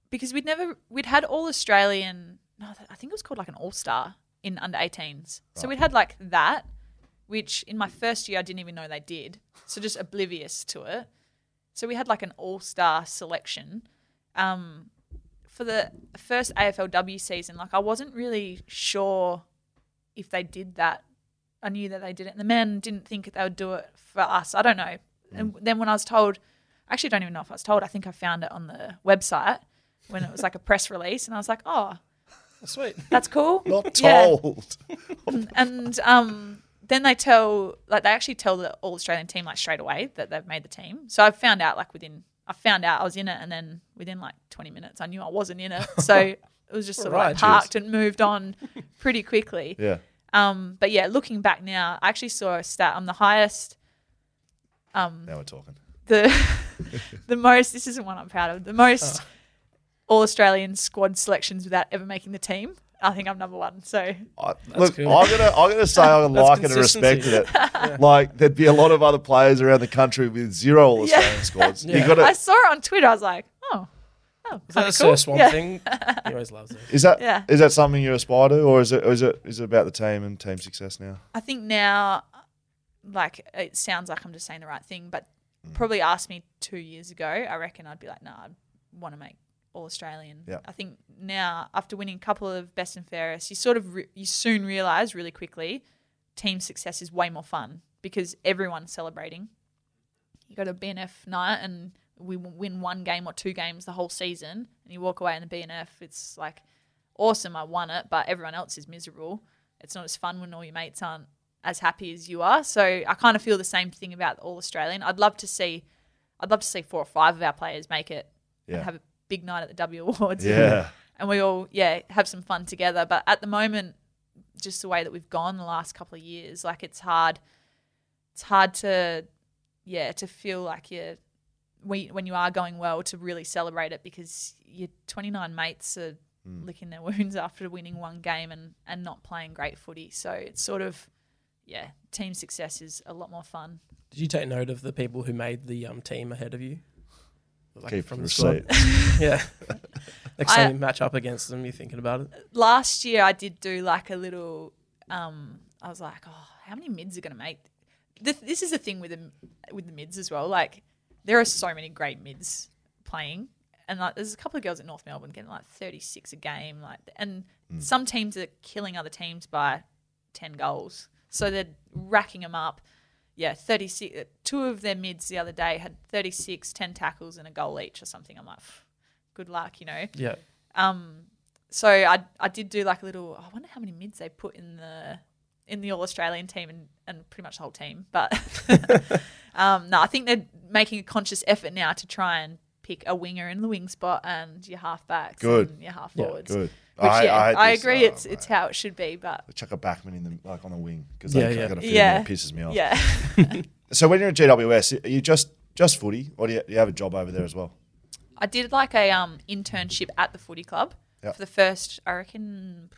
D: because we'd never we'd had all Australian. No, I think it was called like an All Star in under 18s. So we'd had like that, which in my first year I didn't even know they did. So just oblivious to it. So we had like an All Star selection. Um, for the first AFLW season, like I wasn't really sure if they did that. I knew that they did it. And the men didn't think they would do it for us. I don't know. And then when I was told, I actually don't even know if I was told. I think I found it on the website when it was like a press release, and I was like, oh,
A: Sweet.
D: that's cool.
C: Not
D: Yeah.
C: told.
D: And um, then they tell, like, they actually tell the All Australian team like straight away that they've made the team. So I found out like within, I found out I was in it, and then within like 20 minutes, I knew I wasn't in it. So it was just sort of like parked and moved on pretty quickly.
C: Yeah.
D: Um, but yeah, looking back now, I actually saw a stat. I'm the highest, um,
C: Now we're talking.
D: the the most. This isn't one I'm proud of. The most
A: Oh.
D: All Australian squad selections without ever making the team. I think I'm number one. So
C: I, look,
A: cool.
C: I'm gonna, I'm gonna say I like it and respected
A: consistency.
C: it. Like there'd be a lot of other players around the country with zero All Australian squads. You
A: Yeah.
C: got
D: I saw it on Twitter. I was like, oh, oh,
A: Is that
D: kinda
A: a
D: cool.
A: Sir Swamp
D: yeah.
A: thing? He always loves it.
C: Is that is
D: Yeah.
C: that something you aspire to, or is it or is it is it about the team and team success now?
D: I think now, like, it sounds like I'm just saying the right thing, but
C: Mm.
D: probably asked me two years ago, I reckon I'd be like, nah, I'd want to make All Australian.
C: Yeah.
D: I think now after winning a couple of best and fairest, you sort of re- you soon realize really quickly team success is way more fun because everyone's celebrating. You go to a BNF night and we win one game or two games the whole season, and you walk away in the BNF. It's like awesome, I won it, but everyone else is miserable. It's not as fun when all your mates aren't as happy as you are. So I kind of feel the same thing about All Australian. I'd love to see, I'd love to see four or five of our players make it
C: Yeah.
D: and have a big night at the W Awards.
C: Yeah.
D: and we all yeah have some fun together. But at the moment, just the way that we've gone the last couple of years, like it's hard. It's hard to yeah to feel like you're we, when you are going well to really celebrate it because your 29 mates are licking their wounds after winning one game and, and not playing great footy. So it's sort of, yeah, team success is a lot more fun.
A: Did you take note of the people who made the um, team ahead of you? Like
C: Keep
A: from
C: the
A: the squad? yeah. Next
D: I-
A: time you match up against them, you're thinking about it.
D: Last year I did do like a little, um, I was like, oh, how many mids are going to make? This, this is the thing with the, with the mids as well. Like, there are so many great mids playing. And like, there's a couple of girls at North Melbourne getting like 36 a game. Like, and some teams are killing other teams by 10 goals. So they're racking them up. Yeah, 36. uh, Two of their mids the other day had 36, 10 tackles, and a goal each or something. I'm like, good luck, you know.
A: Yeah.
D: Um, so I I did do like a little. I wonder how many mids they put in the in the All Australian team and, and pretty much the whole team. But um, no, I think they're making a conscious effort now to try and pick a winger in the wing spot and your halfbacks
C: Good.
D: and your half
A: Yeah,
D: forwards.
C: Good.
D: Which, yeah,
C: hate
D: I,
C: this.
D: agree.
C: Oh,
D: it's it's how it should be. But
C: chuck a backman in the like on the wing because
A: Yeah,
C: they
A: yeah.
C: got a feeling
D: Yeah.
C: it pisses me off.
D: yeah,
C: So when you're at GWS, are you just just footy, or do you, do you have a job over there as well?
D: I did like a um internship at the footy club
C: Yep.
D: for the first. I reckon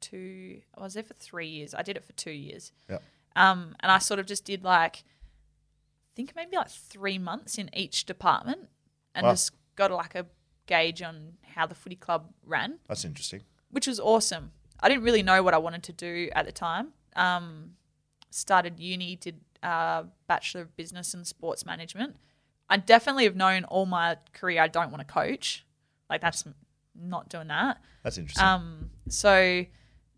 D: two. I was there for three years. I did it for two years.
C: Yeah.
D: Um, and I sort of just did like, I think maybe like three months in each department, and
C: Wow.
D: just got like a gauge on how the footy club ran,
C: That's interesting.
D: which was awesome. I didn't really know what I wanted to do at the time. Um, started uni, did uh, bachelor of business and sports management. I definitely have known all my career I don't want to coach. Like that's not doing that.
C: That's interesting.
D: Um, so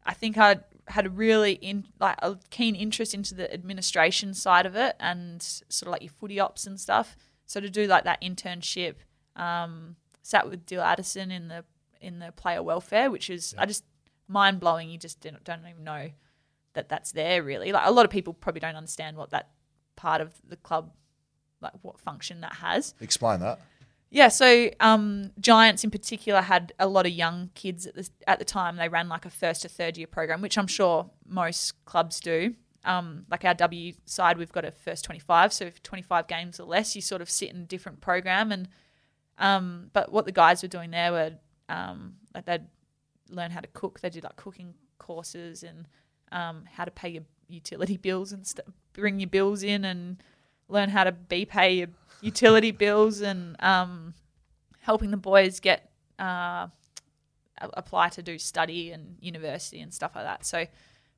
D: I think I had a really in like a keen interest into the administration side of it and sort of like your footy ops and stuff. So to do like that internship, um, sat with Dill Addison in the in the player welfare, which is I just mind blowing. You just don't, don't even know that that's there really. Like a lot of people probably don't understand what that part of the club, like what function that has.
C: Explain that.
D: Yeah, so um, Giants in particular had a lot of young kids at the, at the time. They ran like a first to third year program, which I'm sure most clubs do. Um, like our W side, we've got a first 25. So if 25 games or less, you sort of sit in a different program. And um, but what the guys were doing there were um, like they'd learn how to cook. They did like cooking courses and um, how to pay your utility bills and st- bring your bills in and learn how to be pay your utility bills and um, helping the boys get uh, apply to do study and university and stuff like that. So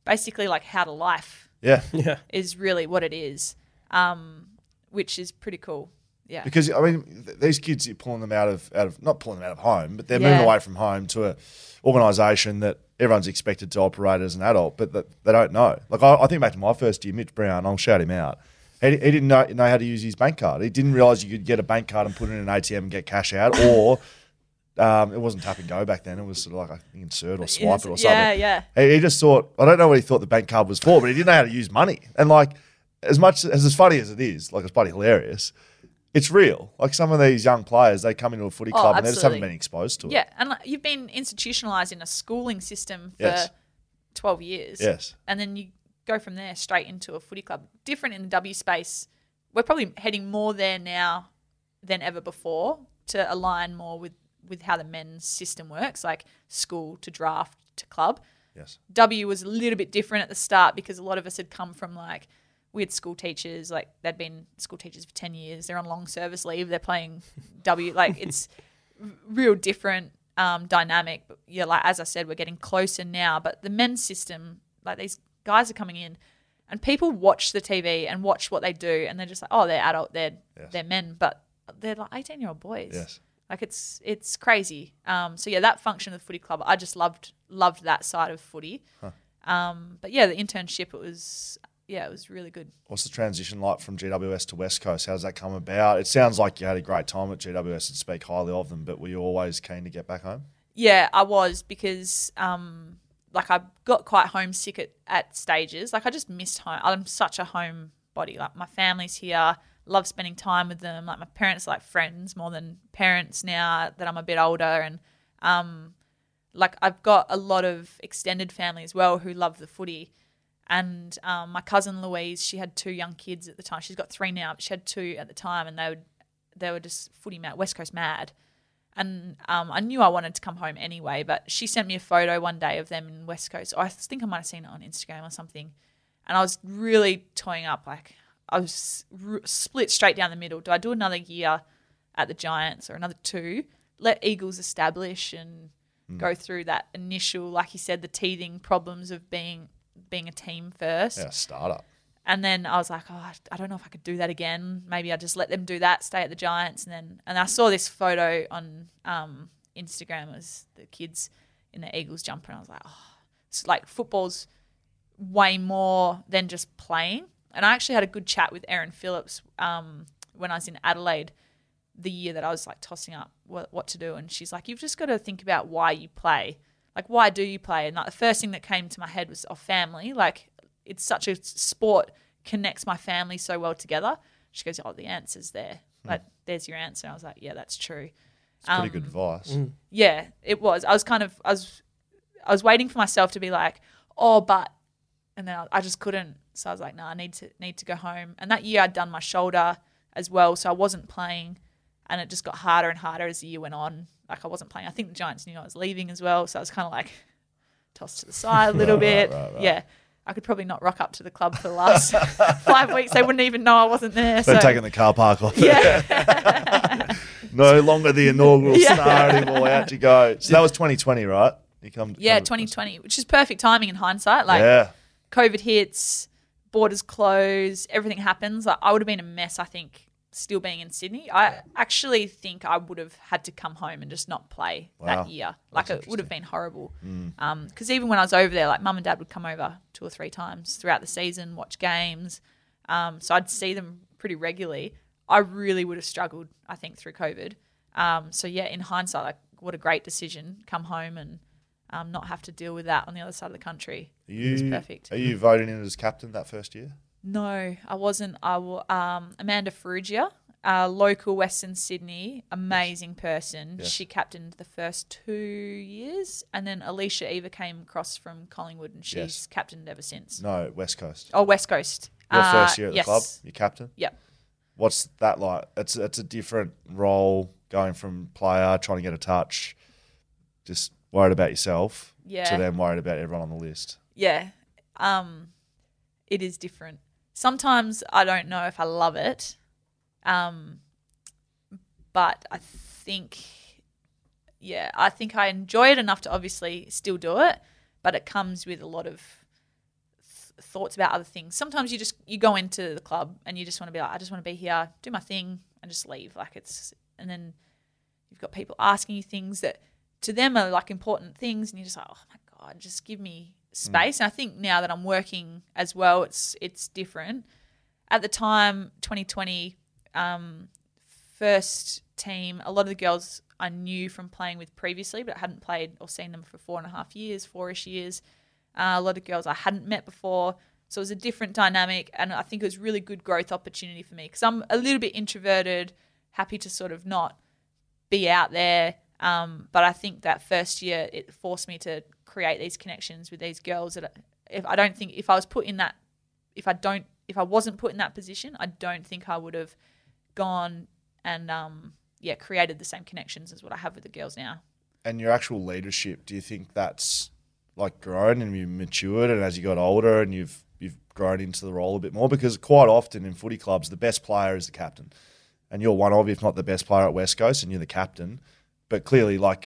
D: basically, like how to life
C: Yeah.
A: Yeah.
D: is really what it is, um, which is pretty cool. Yeah.
C: Because I mean, th- these kids, you're pulling them out of out of not pulling them out of home, but they're
D: Yeah.
C: moving away from home to a organisation that everyone's expected to operate as an adult, but that they don't know. Like I, I think back to my first year, Mitch Brown. I'll shout him out. He, he didn't know, know how to use his bank card. He didn't realise you could get a bank card and put it in an ATM and get cash out, or um, it wasn't tap and go back then. It was sort of like I think insert or swipe it or something.
D: Yeah, yeah.
C: He, he just thought, I don't know what he thought the bank card was for, but he didn't know how to use money. And like, as much as as funny as it is, like it's bloody hilarious. It's real. Like some of these young players, they come into a footy
D: Oh,
C: club and they just haven't been exposed to it.
D: Yeah, and like, you've been institutionalized in a schooling system for
C: Yes.
D: 12 years.
C: Yes.
D: And then you go from there straight into a footy club. Different in the W space. We're probably heading more there now than ever before to align more with, with how the men's system works, like school to draft to club.
C: Yes.
D: W was a little bit different at the start because a lot of us had come from like we had school teachers, like they'd been school teachers for ten years. They're on long service leave. They're playing W. Like it's real different um, dynamic. But yeah, like as I said, we're getting closer now. But the men's system, like these guys are coming in, and people watch the TV and watch what they do, and they're just like, oh, they're adult, they're
C: Yes.
D: they're men, but they're like eighteen year old boys.
C: Yes.
D: Like it's it's crazy. Um, so yeah, that function of the footy club, I just loved loved that side of footy. Um, but yeah, the internship it was yeah, it was really good.
C: What's the transition like from GWS to West Coast? How does that come about? It sounds like you had a great time at GWS and speak highly of them, but were you always keen to get back home?
D: Yeah, I was because um, like I got quite homesick at, at stages. Like I just missed home. I'm such a home body. Like my family's here. Love spending time with them. Like my parents are like friends more than parents now that I'm a bit older. And um, like I've got a lot of extended family as well who love the footy. And um, my cousin Louise, she had two young kids at the time. She's got three now, but she had two at the time, and they would they were just footy mad, West Coast mad. And um, I knew I wanted to come home anyway, but she sent me a photo one day of them in West Coast. I think I might have seen it on Instagram or something. And I was really toying up. Like, I was r- split straight down the middle. Do I do another year at the Giants or another two? Let Eagles establish and go through that initial, like you said, the teething problems of being being a team first.
C: Yeah, startup.
D: And then I was like, oh, I- don't know if I could do that again. Maybe I just let them do that, stay at the Giants, and then and I saw this photo on um, Instagram. It was the kids in the Eagles jumper, and I was like, oh, it's like football's way more than just playing. And I actually had a good chat with Erin Phillips um, when I was in Adelaide the year that I was like tossing up what, what to do, and she's like, you've just got to think about why you play. Like, why do you play? And like the first thing that came to my head was of family. Like, it's such a sport connects my family so well together. She goes, "Oh, the answer's there. Like, there's your answer." I was like, "Yeah, that's true."
C: It's pretty
D: Um,
C: good advice.
D: Yeah, it was. I was kind of, I was, I was waiting for myself to be like, "Oh, but," and then I, I just couldn't. So I was like, "No, I need to need to go home." And that year, I'd done my shoulder as well, so I wasn't playing, and it just got harder and harder as the year went on. Like I wasn't playing. I think the Giants knew I was leaving as well, so I was kind of like tossed to the side a little bit. Yeah. I could probably not rock up to the club for the last five weeks. They wouldn't even know I wasn't there.
C: They're
D: so-
C: taking the car park off.
D: yeah,
C: no longer the inaugural
D: Yeah.
C: star anymore. Out you go. So that was 2020, right? You come.
D: yeah,
C: come to-
D: 2020, which is perfect timing in hindsight. Like
C: yeah.
D: COVID hits, borders close, everything happens. Like I would have been a mess. I think still being in Sydney. I actually think I would have had to come home and just not play
C: Wow.
D: that year. Like it would have been horrible. Because even when I was over there, like mum and dad would come over two or three times throughout the season, watch games. Um, so I'd see them pretty regularly. I really would have struggled, I think, through COVID. Um, so yeah, in hindsight, like what a great decision. Come home and um, not have to deal with that on the other side of the country.
C: Are
D: it was
C: you,
D: perfect.
C: Are you voting in as captain that first year?
D: No, I wasn't. I um, Amanda Farrugia, uh, local Western Sydney, amazing person.
C: Yes.
D: She captained the first two years, and then Alicia Eva came across from Collingwood, and she's
C: Yes.
D: captained ever since.
C: No, West Coast.
D: Oh, West Coast.
C: Your
D: Uh,
C: first year at the
D: yes.
C: club, you captain.
D: Yep.
C: What's that like? It's it's a different role going from player trying to get a touch, just worried about yourself,
D: Yeah.
C: to then worried about everyone on the list.
D: Yeah. Um, it is different. Sometimes I don't know if I love it. Um, but I think, yeah, I think I enjoy it enough to obviously still do it, but it comes with a lot of th- thoughts about other things. Sometimes you just you go into the club and you just want to be like, I just want to be here, do my thing, and just leave. Like it's, and then you've got people asking you things that to them are like important things, and you're just like, oh my god, just give me space. And I think now that I'm working as well, it's it's different. At the time, 2020, um, first team, a lot of the girls I knew from playing with previously, but I hadn't played or seen them for four and a half years, four-ish years. Uh, a lot of girls I hadn't met before. So it was a different dynamic, and I think it was really good growth opportunity for me because I'm a little bit introverted, happy to sort of not be out there. Um, but I think that first year it forced me to create these connections with these girls. That if I don't think if I was put in that, if I don't, if I wasn't put in that position, I don't think I would have gone and um, yeah, created the same connections as what I have with the girls now.
C: And your actual leadership, do you think that's like grown and you matured, and as you got older and you've you've grown into the role a bit more? Because quite often in footy clubs, the best player is the captain, and you're one of, if not the best player at West Coast, and you're the captain. But clearly, like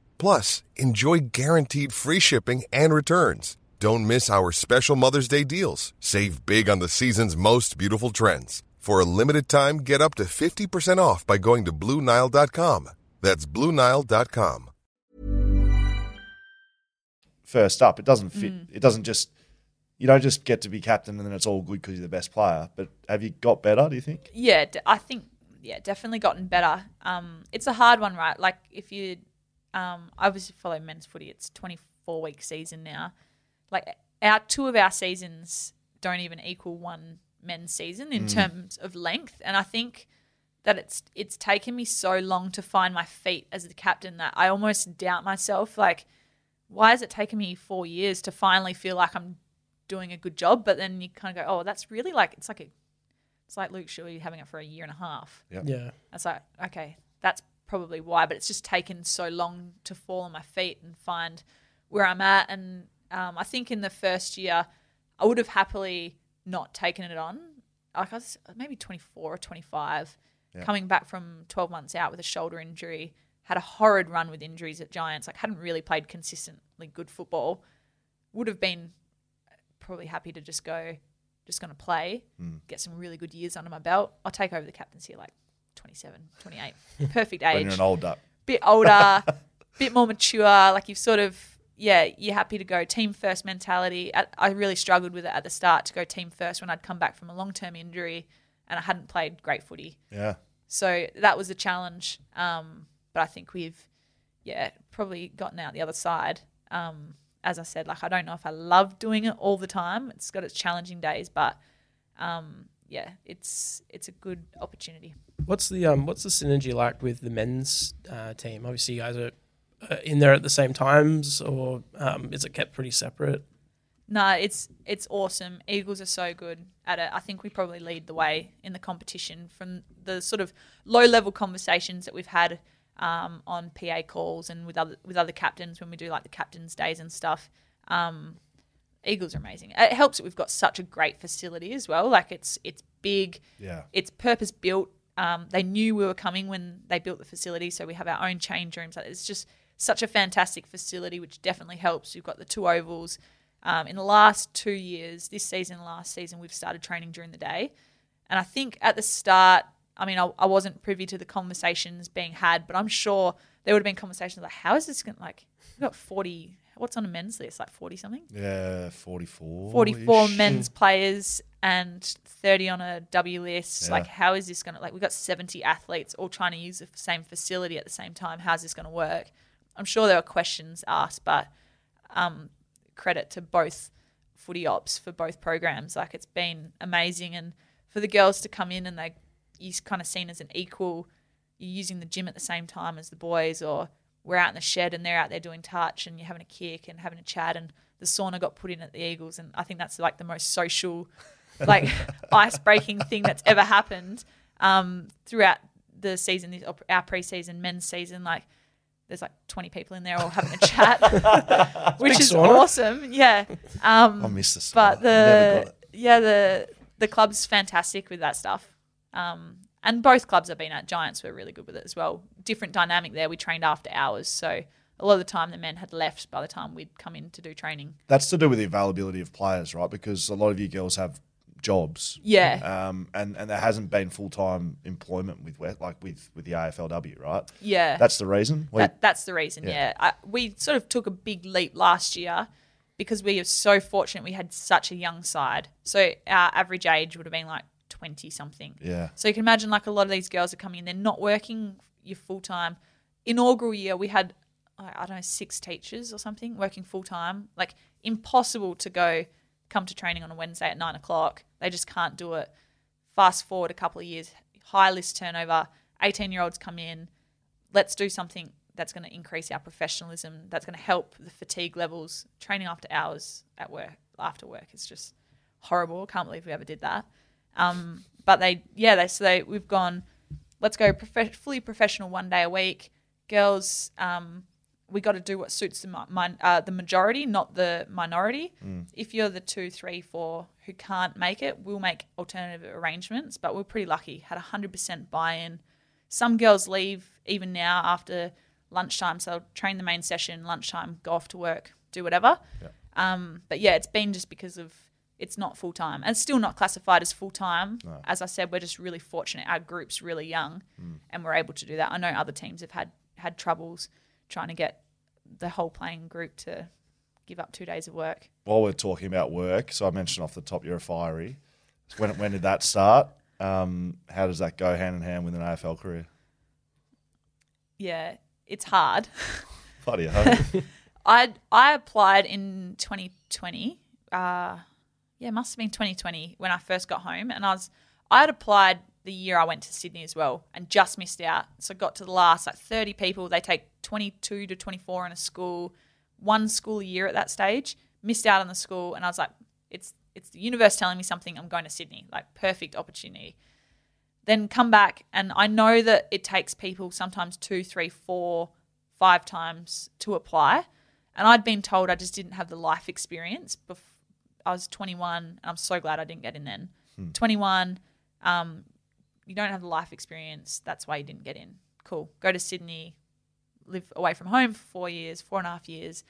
E: Plus, enjoy guaranteed free shipping and returns. Don't miss our special Mother's Day deals. Save big on the season's most beautiful trends. For a limited time, get up to 50% off by going to BlueNile.com. That's BlueNile.com.
C: First up, it doesn't fit. It doesn't just. You don't just get to be captain and then it's all good because you're the best player. But have you got better? Do you think?
D: Yeah, I think yeah, definitely gotten better. Um, it's a hard one, right? Like if you, um, I obviously follow men's footy. It's twenty four week season now. Like our two of our seasons don't even equal one men's season in terms of length, and I think that it's it's taken me so long to find my feet as the captain that I almost doubt myself. Like, why has it taken me four years to finally feel like I'm doing a good job? But then you kind of go, oh, that's really like it's like a it's like Luke Shuey having it for a year and a half.
A: Yeah.
D: It's like, okay, that's probably why, but it's just taken so long to fall on my feet and find where I'm at. And um, I think in the first year, I would have happily not taken it on. Like I was maybe 24 or 25, coming back from 12 months out with a shoulder injury, had a horrid run with injuries at Giants, like hadn't really played consistently good football, would have been probably happy to just go, just going to play, get some really good years under my belt. I'll take over the captaincy like 27, 28. Perfect
C: When
D: age.
C: you're an old duck.
D: bit older, bit more mature. Like you've sort of, yeah, you're happy to go team first mentality. I, I really struggled with it at the start to go team first when I'd come back from a long term injury and I hadn't played great footy.
C: Yeah.
D: So that was a challenge. Um, but I think we've, yeah, probably gotten out the other side. Um, as I said, like I don't know if I love doing it all the time. It's got its challenging days, but um, yeah, it's it's a good opportunity.
A: What's the um what's the synergy like with the men's uh, team? Obviously, you guys are uh, in there at the same times, or um, is it kept pretty separate?
D: No, it's it's awesome. Eagles are so good at it. I think we probably lead the way in the competition from the sort of low level conversations that we've had um, on PA calls and with other with other captains when we do like the captains days and stuff. Um, Eagles are amazing. It helps that we've got such a great facility as well. Like it's it's big.
C: Yeah.
D: It's purpose built. Um, they knew we were coming when they built the facility, so we have our own change rooms. Like, It's just such a fantastic facility, which definitely helps. We've got the two ovals. Um, in the last two years, this season, last season, we've started training during the day, and I think at the start, I mean, I, I wasn't privy to the conversations being had, but I'm sure there would have been conversations like, "How is this going?" to Like, we've got 40. What's on a men's list? Like 40 something.
C: Yeah. 44.
D: 44 men's players and 30 on a W list.
C: Yeah.
D: Like, how is this going to, like, we've got 70 athletes all trying to use the same facility at the same time. How's this going to work? I'm sure there were questions asked, but um, credit to both footy ops for both programs. Like, it's been amazing. And for the girls to come in and they, you're kind of seen as an equal, you're using the gym at the same time as the boys, or we're out in the shed and they're out there doing touch and you're having a kick and having a chat and the sauna got put in at the Eagles and I think that's like the most social like ice breaking thing that's ever happened um, throughout the season this our preseason men's season like there's like 20 people in there all having a chat which
A: big
D: is
A: sauna.
D: awesome yeah um,
C: I miss this.
D: but
C: Never got
D: the yeah the the club's fantastic with that stuff um, and both clubs I've been at Giants were really good with it as well different dynamic there we trained after hours so a lot of the time the men had left by the time we'd come in to do training
C: That's to do with the availability of players, right? Because a lot of you girls have jobs.
D: yeah
C: Um, and, and there hasn't been full time employment with like with, with the AFLW, right?
D: yeah
C: That's the reason. We,
D: That, that's the reason,
C: Yeah.
D: yeah. I, we sort of took a big leap last year because we are so fortunate we had such a young side. So our average age would have been like 20 something.
C: Yeah.
D: So you can imagine like a lot of these girls are coming in, they're not working your full time. Inaugural year, we had, I don't know, six teachers or something working full time. Like impossible to go come to training on a Wednesday at nine o'clock. They just can't do it. Fast forward a couple of years, high list turnover, 18 year olds come in. Let's do something that's going to increase our professionalism, that's going to help the fatigue levels. Training after hours at work, after work, is just horrible. Can't believe we ever did that. Um, but they, yeah, they so they we've gone. Let's go prof- fully professional one day a week. Girls, um, we got to do what suits the mi- uh, the majority, not the minority. If you're the two, three, four who can't make it, we'll make alternative arrangements. But we're pretty lucky. Had hundred percent buy-in. Some girls leave even now after lunchtime, so they'll train the main session, lunchtime, go off to work, do whatever. Um, but yeah, it's been just because of it's not full time and still not classified as full time. As I said, we're just really fortunate. Our group's really young, and we're able to do that. I know other teams have had had troubles trying to get the whole playing group to give up two days of work.
C: While we're talking about work, so I mentioned off the top you're a fiery. When when did that start? Um, how does that go hand in hand with an AFL career?
D: Yeah, it's hard.
C: Bloody hell.
D: I I applied in 2020. Uh, yeah, it must have been 2020 when I first got home, and I was I had applied the year I went to Sydney as well, and just missed out. So got to the last like 30 people. They take 22 to 24 in a school, one school a year at that stage. Missed out on the school, and I was like, it's it's the universe telling me something. I'm going to Sydney, like perfect opportunity then come back and I know that it takes people sometimes two, three, four, five times to apply. And I'd been told I just didn't have the life experience. Bef- I was 21 and I'm so glad I didn't get in then. 21, um, you don't have the life experience. That's why you didn't get in. Cool. Go to Sydney, live away from home for four years, four and a half years,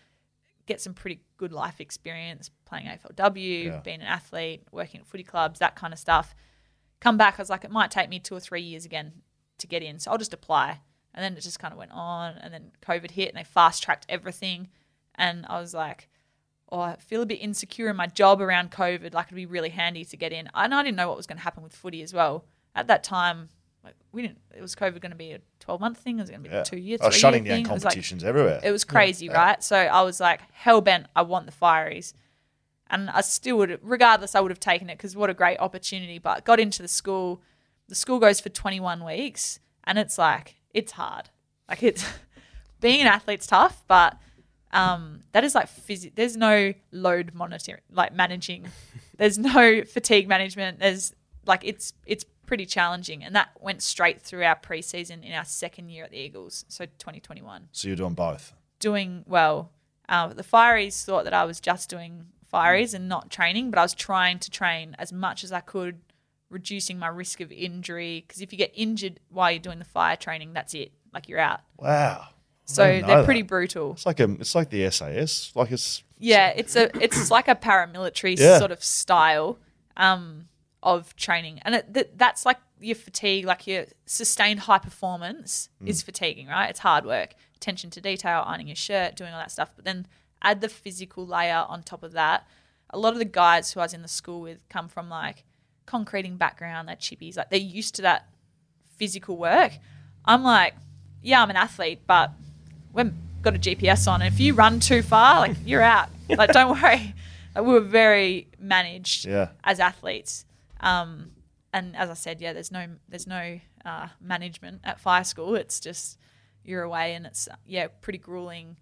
D: get some pretty good life experience playing AFLW,
C: Yeah.
D: being an athlete, working at footy clubs, that kind of stuff come back, I was like, it might take me two or three years again to get in. So I'll just apply. And then it just kind of went on. And then COVID hit and they fast tracked everything. And I was like, oh, I feel a bit insecure in my job around COVID. Like it'd be really handy to get in. And I didn't know what was going to happen with footy as well. At that time, like we didn't, it was COVID going to be a 12 month thing? It was going to be
C: Yeah.
D: a two year,
C: I oh,
D: was
C: shutting
D: year
C: down
D: thing? It like-
C: competitions everywhere.
D: it was crazy, right? So I was like, hell bent, I want the Fireys. And I still would, regardless, I would have taken it because what a great opportunity. But got into the school. The school goes for 21 weeks and it's like, it's hard. Like it's, being an athlete's tough, but um, that is like, phys- there's no load monitoring, like managing. There's no fatigue management. There's like, it's, it's pretty challenging. And that went straight through our preseason in our second year at the Eagles. So 2021
C: so you're doing both.
D: doing well. Uh, the Fireys thought that I was just doing Fireys and not training, but I was trying to train as much as I could, reducing my risk of injury. Because if you get injured while you're doing the fire training, that's it. Like you're out.
C: Wow.
D: So they're
C: that.
D: pretty brutal.
C: It's like a it's like the SAS. Like it's
D: Yeah, it's a it's like a paramilitary
C: Yeah.
D: sort of style um, of training, and it, that, that's like your fatigue, like your sustained high performance
C: Mm.
D: is fatiguing, right? It's hard work, attention to detail, ironing your shirt, doing all that stuff. But then add the physical layer on top of that. A lot of the guys who I was in the school with come from like concreting background, they're chippies, like they're used to that physical work. I'm like, yeah, I'm an athlete, but we've got a GPS on. And if you run too far, like you're out. Like, don't worry. Like, we were very managed
C: Yeah.
D: as athletes. Um, and as I said, yeah, there's no there's no uh, management at fire school. It's just you're away, and it's yeah, pretty grueling.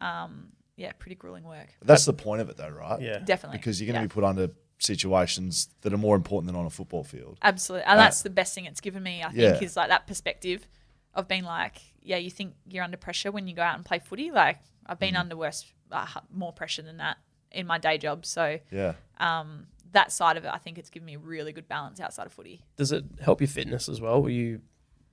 D: Um, yeah, pretty grueling work.
C: that's the point of it though, right?
A: Yeah.
D: Definitely
C: Because you're going to
D: Yeah.
C: be put under situations that are more important than on a football field.
D: Absolutely. And that's the best thing it's given me, I think,
C: Yeah.
D: is like that perspective of being like, yeah, you think you're under pressure when you go out and play footy. Like, I've been under worse, uh, more pressure than that in my day job. So,
C: Yeah.
D: um, that side of it, I think it's given me a really good balance outside of footy.
A: Does it help your fitness as well? Were you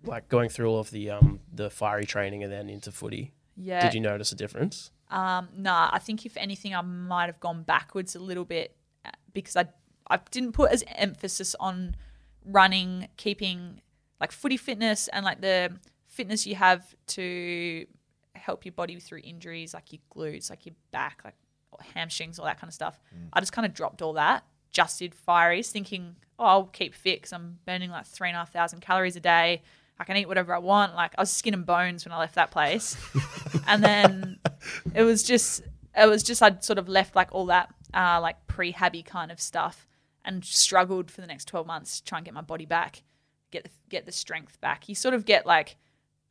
A: like going through all of the um the fiery training and then into footy?
D: Yeah.
A: Did you notice a difference?
D: Um, nah, I think if anything, I might have gone backwards a little bit uh, because I I didn't put as emphasis on running, keeping like footy fitness and like the fitness you have to help your body through injuries, like your glutes, like your back, like hamstrings, all that kind of stuff. I just kind of dropped all that, just did fireys, thinking, oh, I'll keep fit because I'm burning like three and a half thousand calories a day. I can eat whatever I want. Like I was skin and bones when I left that place, and then it was just it was just I'd sort of left like all that uh, like pre-habby kind of stuff and struggled for the next 12 months to try and get my body back, get the, get the strength back. You sort of get like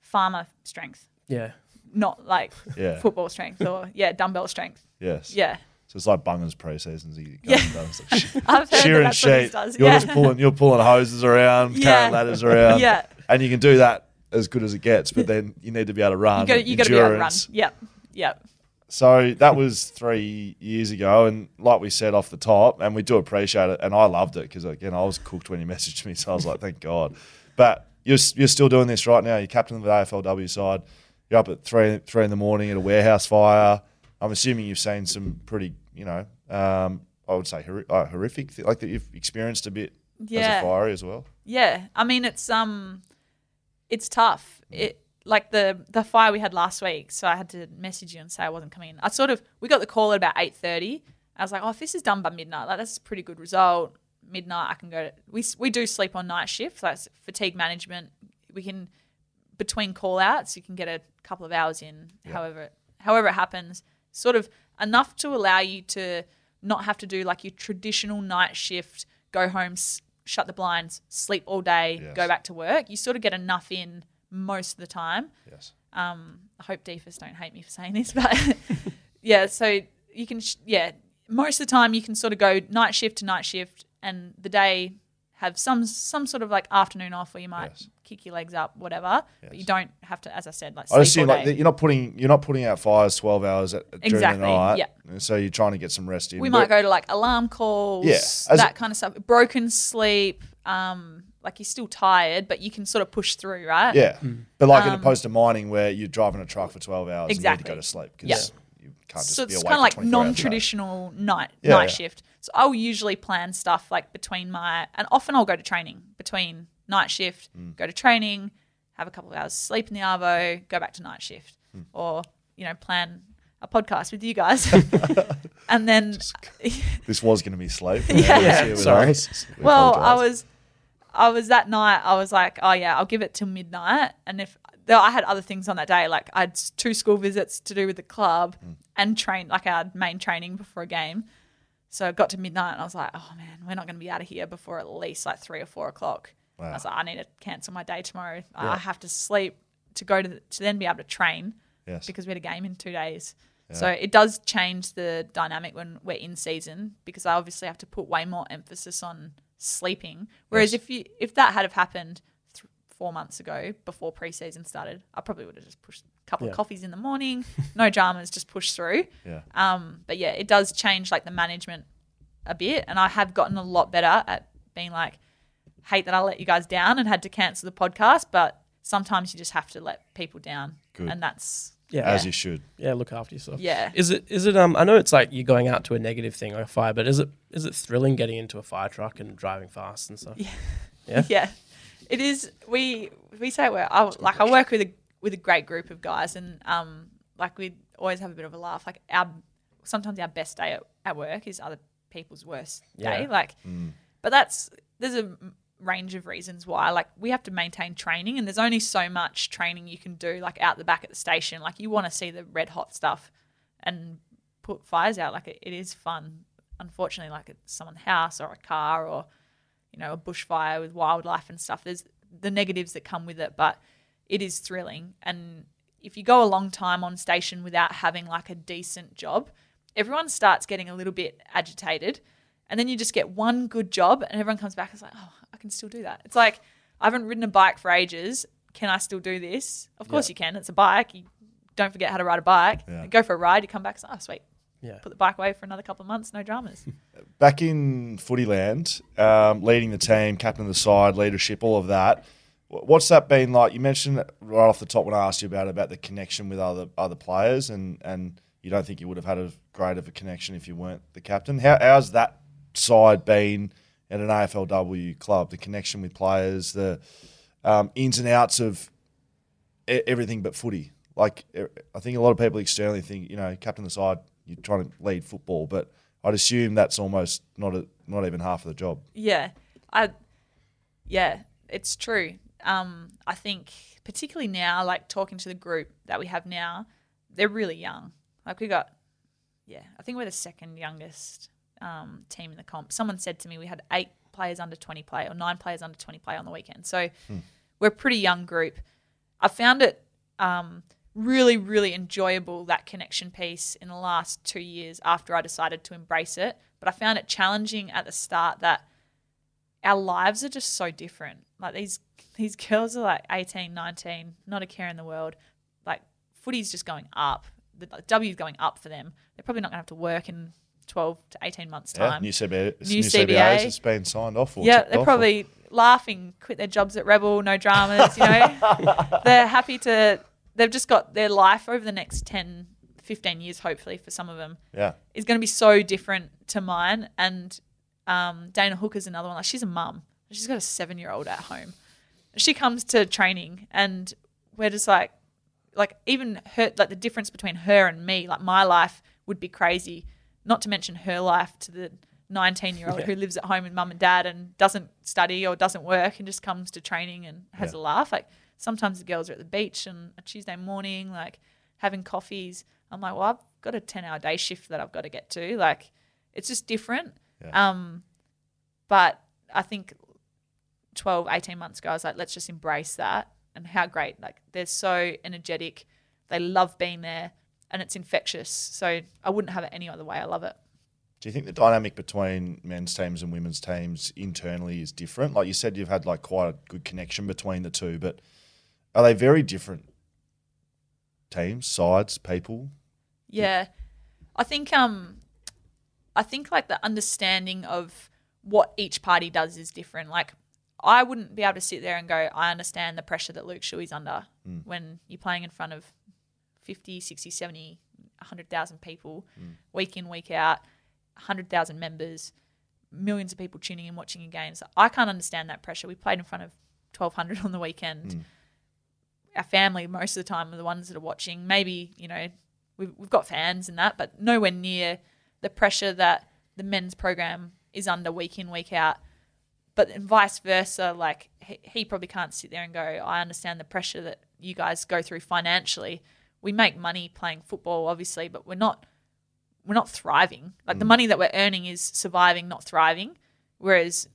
D: farmer strength,
A: Yeah.
D: not like
C: Yeah.
D: football strength or yeah, dumbbell strength.
C: Yes.
D: Yeah.
C: So it's like Bunga's pre-seasons. He
D: Yeah.
C: comes and does like sh-
D: I've heard
C: shear
D: that
C: and
D: that's what
C: sheet. You're
D: yeah.
C: just pulling, you're pulling hoses around,
D: Yeah.
C: carrying ladders around,
D: Yeah.
C: and you can do that as good as it gets. But then you need to be able to run.
D: you got you got to be able to run. Yep. Yep.
C: So that was three years ago, and like we said off the top, and we do appreciate it, and I loved it because again I was cooked when you messaged me, so I was like, thank God. But you're you're still doing this right now. You're captain of the AFLW side. You're up at three three in the morning at a warehouse fire. I'm assuming you've seen some pretty, you know, um, I would say horri- uh, horrific, th- like that you've experienced a bit as
D: Yeah.
C: a fiery as well.
D: Yeah, I mean it's um, it's tough. It like the the fire we had last week, so I had to message you and say I wasn't coming in. I sort of we got the call at about eight thirty. I was like, oh, if this is done by midnight, like that's a pretty good result. Midnight, I can go. To, we we do sleep on night shift, so that's fatigue management. We can between call outs, you can get a couple of hours in. However, however it happens, sort of enough to allow you to not have to do like your traditional night shift, go home, s- shut the blinds, sleep all day,
C: Yes.
D: go back to work. You sort of get enough in most of the time.
C: Yes.
D: Um, I hope DFES don't hate me for saying this, but yeah, so you can, sh- yeah, most of the time you can sort of go night shift to night shift, and the day have some some sort of like afternoon off where you might
C: Yes.
D: kick your legs up, whatever. But you don't have to, as I said, like
C: I assume like you're not putting you're not putting out fires twelve hours at, during
D: Exactly,
C: the night.
D: yeah.
C: So you're trying to get some rest in.
D: we
C: But-
D: might go to like alarm calls,
C: Yeah,
D: that
C: a-
D: kind of stuff. Broken sleep, um, like you're still tired, but you can sort of push through, right?
C: Yeah, but like in opposed to mining, where you're driving a truck for twelve hours, and you need
D: Um, Exactly.
C: to go to sleep because
D: Yeah.
C: you can't just
D: so
C: be
D: it's kind of
C: for
D: like
C: 24 hours a
D: non-traditional night
C: Yeah,
D: night
C: yeah.
D: shift. So I'll usually plan stuff like between my and often I'll go to training between night shift,
C: Mm.
D: go to training, have a couple of hours sleep in the arvo, go back to night shift,
C: Hmm.
D: or you know plan a podcast with you guys, and then
C: This was going to be sleep.
D: Yeah.
C: Let's hear with
A: Sorry.
C: We
D: well, I was, I was that night. I was like, oh yeah, I'll give it till midnight. And if though I had other things on that day, like I had two school visits to do with the club
C: Hmm.
D: and train, like our main training before a game. So I got to midnight and I was like, oh man, we're not going to be out of here before at least like three or four o'clock. I was like, I need to cancel my day tomorrow. I have to sleep to go to the, to then be able to train
C: Yes.
D: because we had a game in two days. So it does change the dynamic when we're in season because I obviously have to put way more emphasis on sleeping. Whereas
C: Yes.
D: if you if that had have happened th- four months ago before preseason started, I probably would have just pushed couple
A: Yeah.
D: of coffees in the morning, no dramas, just push through.
C: Yeah.
D: Um, but yeah, it does change like the management a bit, and I have gotten a lot better at being like, hate that I let you guys down and had to cancel the podcast, but sometimes you just have to let people down,
C: Good.
D: and that's
A: Yeah.
C: As you should.
A: Yeah, look after yourself.
D: Yeah.
A: Is it is it um I know it's like you're going out to a negative thing like a fire, but is it is it thrilling getting into a fire truck and driving fast and stuff? Yeah. Yeah.
D: yeah, it is. We we say we're I, like I work with a with a great group of guys, and um like we always have a bit of a laugh. Like our sometimes our best day at, at work is other people's worst day.
A: Yeah.
D: Like, but that's there's a range of reasons why. Like we have to maintain training, and there's only so much training you can do. Like out the back at the station, like you want to see the red hot stuff and put fires out. Like it, it is fun. Unfortunately, like it's someone's house or a car or you know, a bushfire with wildlife and stuff. There's the negatives that come with it, but it is thrilling. And if you go a long time on station without having like a decent job, everyone starts getting a little bit agitated. And then you just get one good job and everyone comes back and is like, oh, I can still do that. It's like, I haven't ridden a bike for ages. Can I still do this? Of course you can. It's a bike. You don't forget how to ride a bike.
C: Yeah.
D: Go for a ride. You come back, it's like, oh, sweet.
A: Yeah.
D: Put the bike away for another couple of months. No dramas.
C: Back in Footyland, um, leading the team, captain of the side, leadership, all of that. Wh- What's that been like? You mentioned right off the top when I asked you about about the connection with other other players, and and you don't think you would have had a great of a connection if you weren't the captain. How, how's that side been at an AFLW club? The connection with players, the um, ins and outs of everything but footy. Like I think a lot of people externally think, you know, captain the side, you're trying to lead football, but I'd assume that's almost not a, not even half of the job.
D: Yeah, I, yeah, it's true. Um, I think particularly now, like talking to the group that we have now, they're really young. Like we got, yeah, I think we're the second youngest um, team in the comp. Someone said to me we had eight players under 20 play or nine players under 20 play on the weekend. So we're a pretty young group. I found it um, really, really enjoyable that connection piece in the last two years after I decided to embrace it. But I found it challenging at the start that our lives are just so different. Like these these girls are like 18, 19, not a care in the world. Like footy's just going up. The W's going up for them. They're probably not going to have to work in 12 to 18 months
C: Yeah,
D: time.
C: new CBA,
D: New
C: new,
D: CBA.
C: CBAs has been signed off.
D: Yeah, they're
C: off or-
D: probably laughing, quit their jobs at Rebel, no dramas, you know. they're happy to, they've just got their life over the next 10, 15 years, hopefully, for some of them,
C: yeah.
D: is going to be so different to mine. And um, Dana Hooker's another one. Like, she's a mum. She's got a seven year old at home. She comes to training, and we're just like, like even her, like the difference between her and me, like my life would be crazy. Not to mention her life to the 19 year old who lives at home with mum and dad and doesn't study or doesn't work and just comes to training and has a laugh. Like sometimes the girls are at the beach on a Tuesday morning, like having coffees. I'm like, well, I've got a 10 hour day shift that I've got to get to. Like it's just different. Um, but I think 12, 18 months ago, I was like, let's just embrace that and how great. Like they're so energetic. They love being there and it's infectious. So I wouldn't have it any other way. I love it.
C: Do you think the dynamic between men's teams and women's teams internally is different? Like you said, you've had like quite a good connection between the two, but are they very different teams, sides, people?
D: Yeah. I think um I think like the understanding of what each party does is different. Like I wouldn't be able to sit there and go, I understand the pressure that Luke Shuey's under mm. when you're playing in front of 50, 60, 70, 100,000 people mm. week in, week out, 100,000 members, millions of people tuning in, watching your games. I can't understand that pressure. We played in front of 1,200 on the weekend. Mm. Our family, most of the time, are the ones that are watching. Maybe, you know, we've, we've got fans and that, but nowhere near the pressure that the men's program is under week in, week out. But vice versa, like he, he probably can't sit there and go, I understand the pressure that you guys go through financially. We make money playing football, obviously, but we're not we're not thriving. Like the mm. money that we're earning is surviving, not thriving. Whereas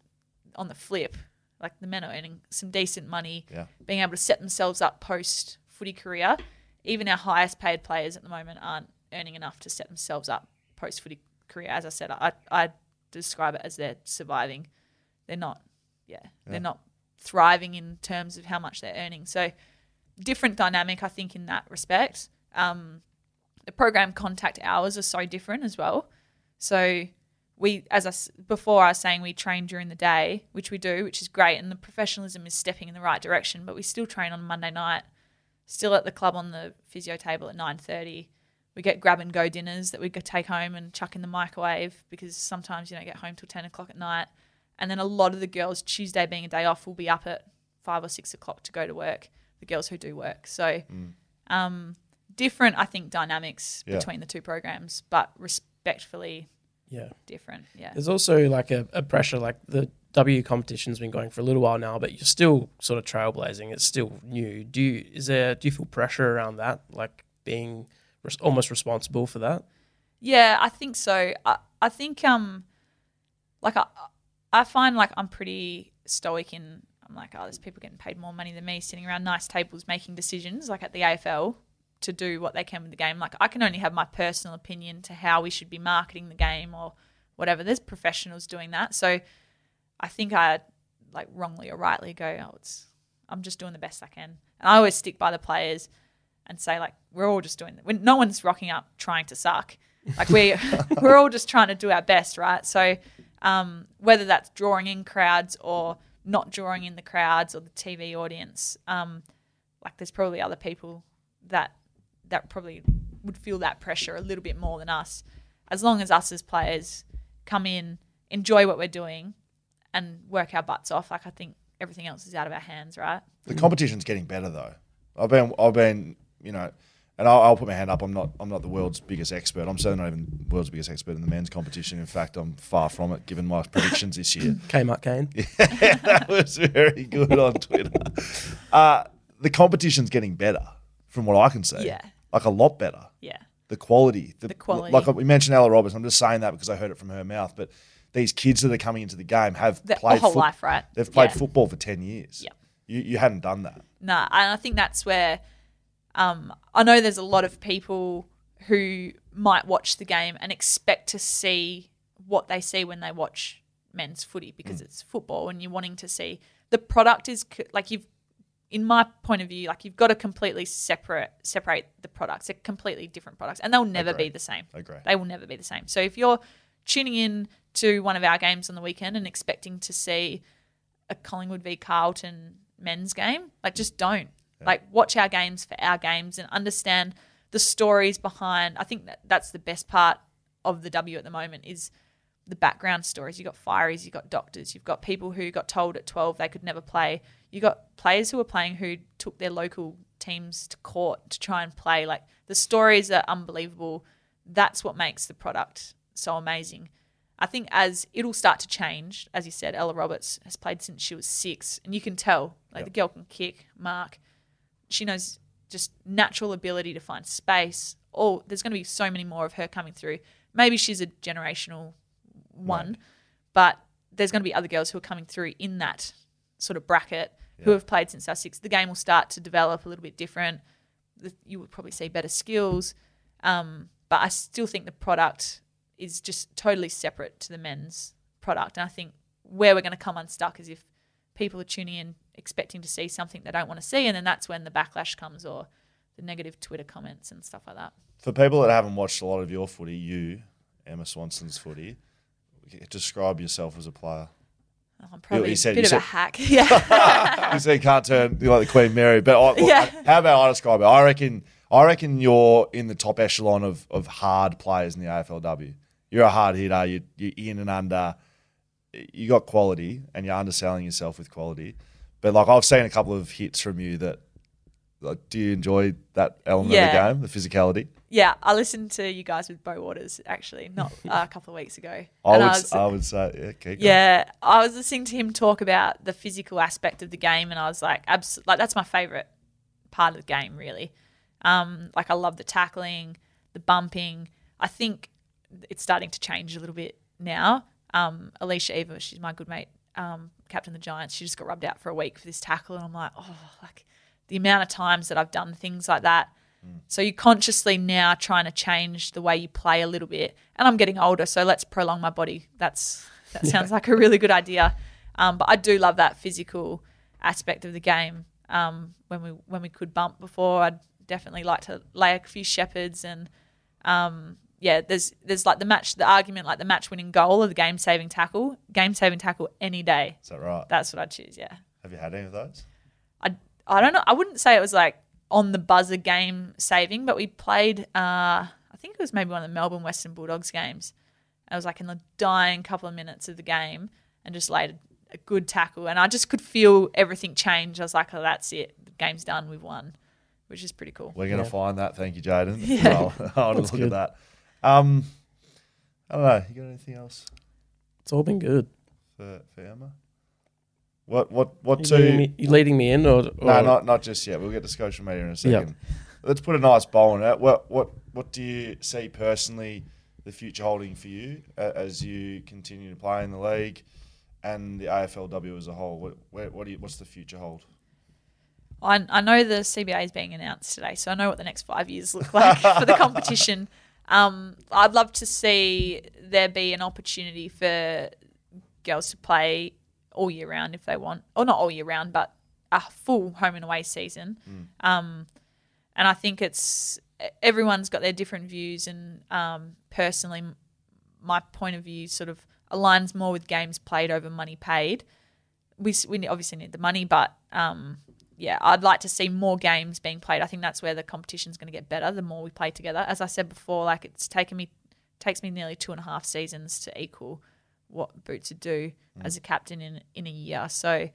D: on the flip, like the men are earning some decent money,
C: Yeah.
D: being able to set themselves up post footy career. Even our highest paid players at the moment aren't earning enough to set themselves up post footy career. As I said, I I describe it as they're surviving. They're not, yeah, they're not thriving in terms of how much they're earning. So different dynamic, I think, in that respect. Um, the program contact hours are so different as well. So we, as I before, I was saying we train during the day, which we do, which is great, and the professionalism is stepping in the right direction. But we still train on Monday night, still at the club on the physio table at nine thirty. We get grab and go dinners that we take home and chuck in the microwave because sometimes you don't get home till ten o'clock at night. And then a lot of the girls, Tuesday being a day off, will be up at five or six o'clock to go to work. The girls who do work, so um, different, I think, dynamics
C: Yeah.
D: between the two programs, but respectfully
A: Yeah.
D: different. Yeah.
A: There's also like a, a pressure, like the W competition's been going for a little while now, but you're still sort of trailblazing. It's still new. Do you is there do you feel pressure around that, like being res- almost responsible for that?
D: Yeah, I think so. I, I think um like I I find like I'm pretty stoic in I'm like, oh, there's people getting paid more money than me sitting around nice tables making decisions like at the AFL to do what they can with the game. Like I can only have my personal opinion to how we should be marketing the game or whatever. There's professionals doing that. So I think I like wrongly or rightly go, oh, it's I'm just doing the best I can. And I always stick by the players and say like we're all just doing when no one's rocking up trying to suck. Like we we're all just trying to do our best, right? So um, whether that's drawing in crowds or not drawing in the crowds or the TV audience, um, like there's probably other people that that probably would feel that pressure a little bit more than us. As long as us as players come in, enjoy what we're doing, and work our butts off, like I think everything else is out of our hands, right?
C: The competition's getting better though. I've been, I've been, you know, and I'll, I'll put my hand up. I'm not. I'm not the world's biggest expert. I'm certainly not even the world's biggest expert in the men's competition. In fact, I'm far from it, given my predictions this year.
A: Kmart Kane.
C: Yeah, that was very good on Twitter. Uh, the competition's getting better, from what I can see.
D: Yeah.
C: like a lot better.
D: Yeah.
C: The quality,
D: The quality.
C: Like we mentioned, Ella Roberts. I'm just saying that because I heard it from her mouth. But these kids that are coming into the game have
D: Their
C: played
D: whole
C: foot-
D: life, right?
C: They've played
D: Yeah.
C: football for ten years.
D: Yep.
C: You you hadn't done that.
D: Nah, and I think that's where um, I know there's a lot of people who might watch the game and expect to see what they see when they watch men's footy because it's football and you're wanting to see. The product is like you've in my point of view like you've got to completely separate separate the products. They're completely different products and they'll never be the same. They will never be the same. So if you're tuning in to one of our games on the weekend and expecting to see a Collingwood v Carlton men's game. Like, just don't. Like, watch our games for our games and understand the stories behind. I think that that's the best part of the W at the moment is the background stories. You've got fireys, you've got doctors, you've got people who got told at twelve they could never play. You've got players who were playing who took their local teams to court to try and play. Like the stories are unbelievable. That's what makes the product so amazing. I think as it'll start to change, as you said, Ella Roberts has played since she was six, and you can tell like the girl can kick, mark. She knows just natural ability to find space. Oh, there's going to be so many more of her coming through. Maybe she's a generational one, but there's going to be other girls who are coming through in that sort of bracket who have played since our six. The game will start to develop a little bit different. You would probably see better skills, um, but I still think the product is just totally separate to the men's product. And I think where we're going to come unstuck is if people are tuning in expecting to see something they don't want to see, and then that's when the backlash comes or the negative Twitter comments and stuff like that.
C: For people that haven't watched a lot of your footy, you, Emma Swanson's footy, describe yourself as a player.
D: Oh, I'm probably
C: you
D: a
C: said-
D: bit
C: you
D: of
C: said-
D: a hack. Yeah.
C: you say you can't turn you're like the Queen Mary, but I,
D: Yeah.
C: how about I describe it? I reckon I reckon you're in the top echelon of, of hard players in the AFLW. You're a hard hitter. You you're in and under. You got quality, and you're underselling yourself with quality. But like I've seen a couple of hits from you that. Like, do you enjoy that element
D: Yeah.
C: of the game, the physicality?
D: yeah, I listened to you guys with Bo Waters actually, not uh, a couple of weeks ago.
C: I
D: And
C: would,
D: was-
C: I would say, yeah.
D: Yeah, I was listening to him talk about the physical aspect of the game, and I was like, abs- like that's my favorite part of the game, really. Um, like I love the tackling, the bumping. I think it's starting to change a little bit now. Um, Alicia Eva, she's my good mate, um, captain the Giants. She just got rubbed out for a week for this tackle, and I'm like, oh, like the amount of times that I've done things like that. So you're consciously now trying to change the way you play a little bit. And I'm getting older, so let's prolong my body. That's that sounds like a really good idea. Um, but I do love that physical aspect of the game. Um, when we when we could bump before, I'd definitely like to lay a few shepherds and um, yeah, there's there's like the match, the argument, like the match winning goal or the game saving tackle. Game saving tackle any day.
C: Is that right?
D: That's what I'd choose. Yeah.
C: Have you had any of those?
D: I I don't know. I wouldn't say it was like on the buzzer game saving, but we played. Uh, I think it was maybe one of the Melbourne Western Bulldogs games. I was like in the dying couple of minutes of the game and just laid a, a good tackle, and I just could feel everything change. I was like, oh, that's it. The game's done. We've won, which is pretty cool.
C: We're going to
A: Yeah.
C: find that. Thank you, Jaden.
D: Yeah.
C: I'll, I'll look
A: good.
C: at that. Um, I don't know. You got anything else
A: It's all been good.
C: for, for Emma? What what what
A: You leading,
C: two?
A: me, you leading me in, or, or
C: No, not not just yet. We'll get to social media in a second. Let's put a nice bow on it. What what what do you see personally the future holding for you a- as you continue to play in the league and the AFLW as a whole? What where, what do you, what's the future hold?
D: I, I know the CBA is being announced today, so I know what the next five years look like for the competition. Um, I'd love to see there be an opportunity for girls to play all year round if they want, or not all year round, but a full home and away season. Um, and I think it's everyone's got their different views, and um, personally, my point of view sort of aligns more with games played over money paid. We we obviously need the money, but um, yeah, I'd like to see more games being played. I think that's where the competition's going to get better the more we play together. As I said before, like it's taken me takes me nearly two and a half seasons to equal what Boots would do as a captain in in a year. So,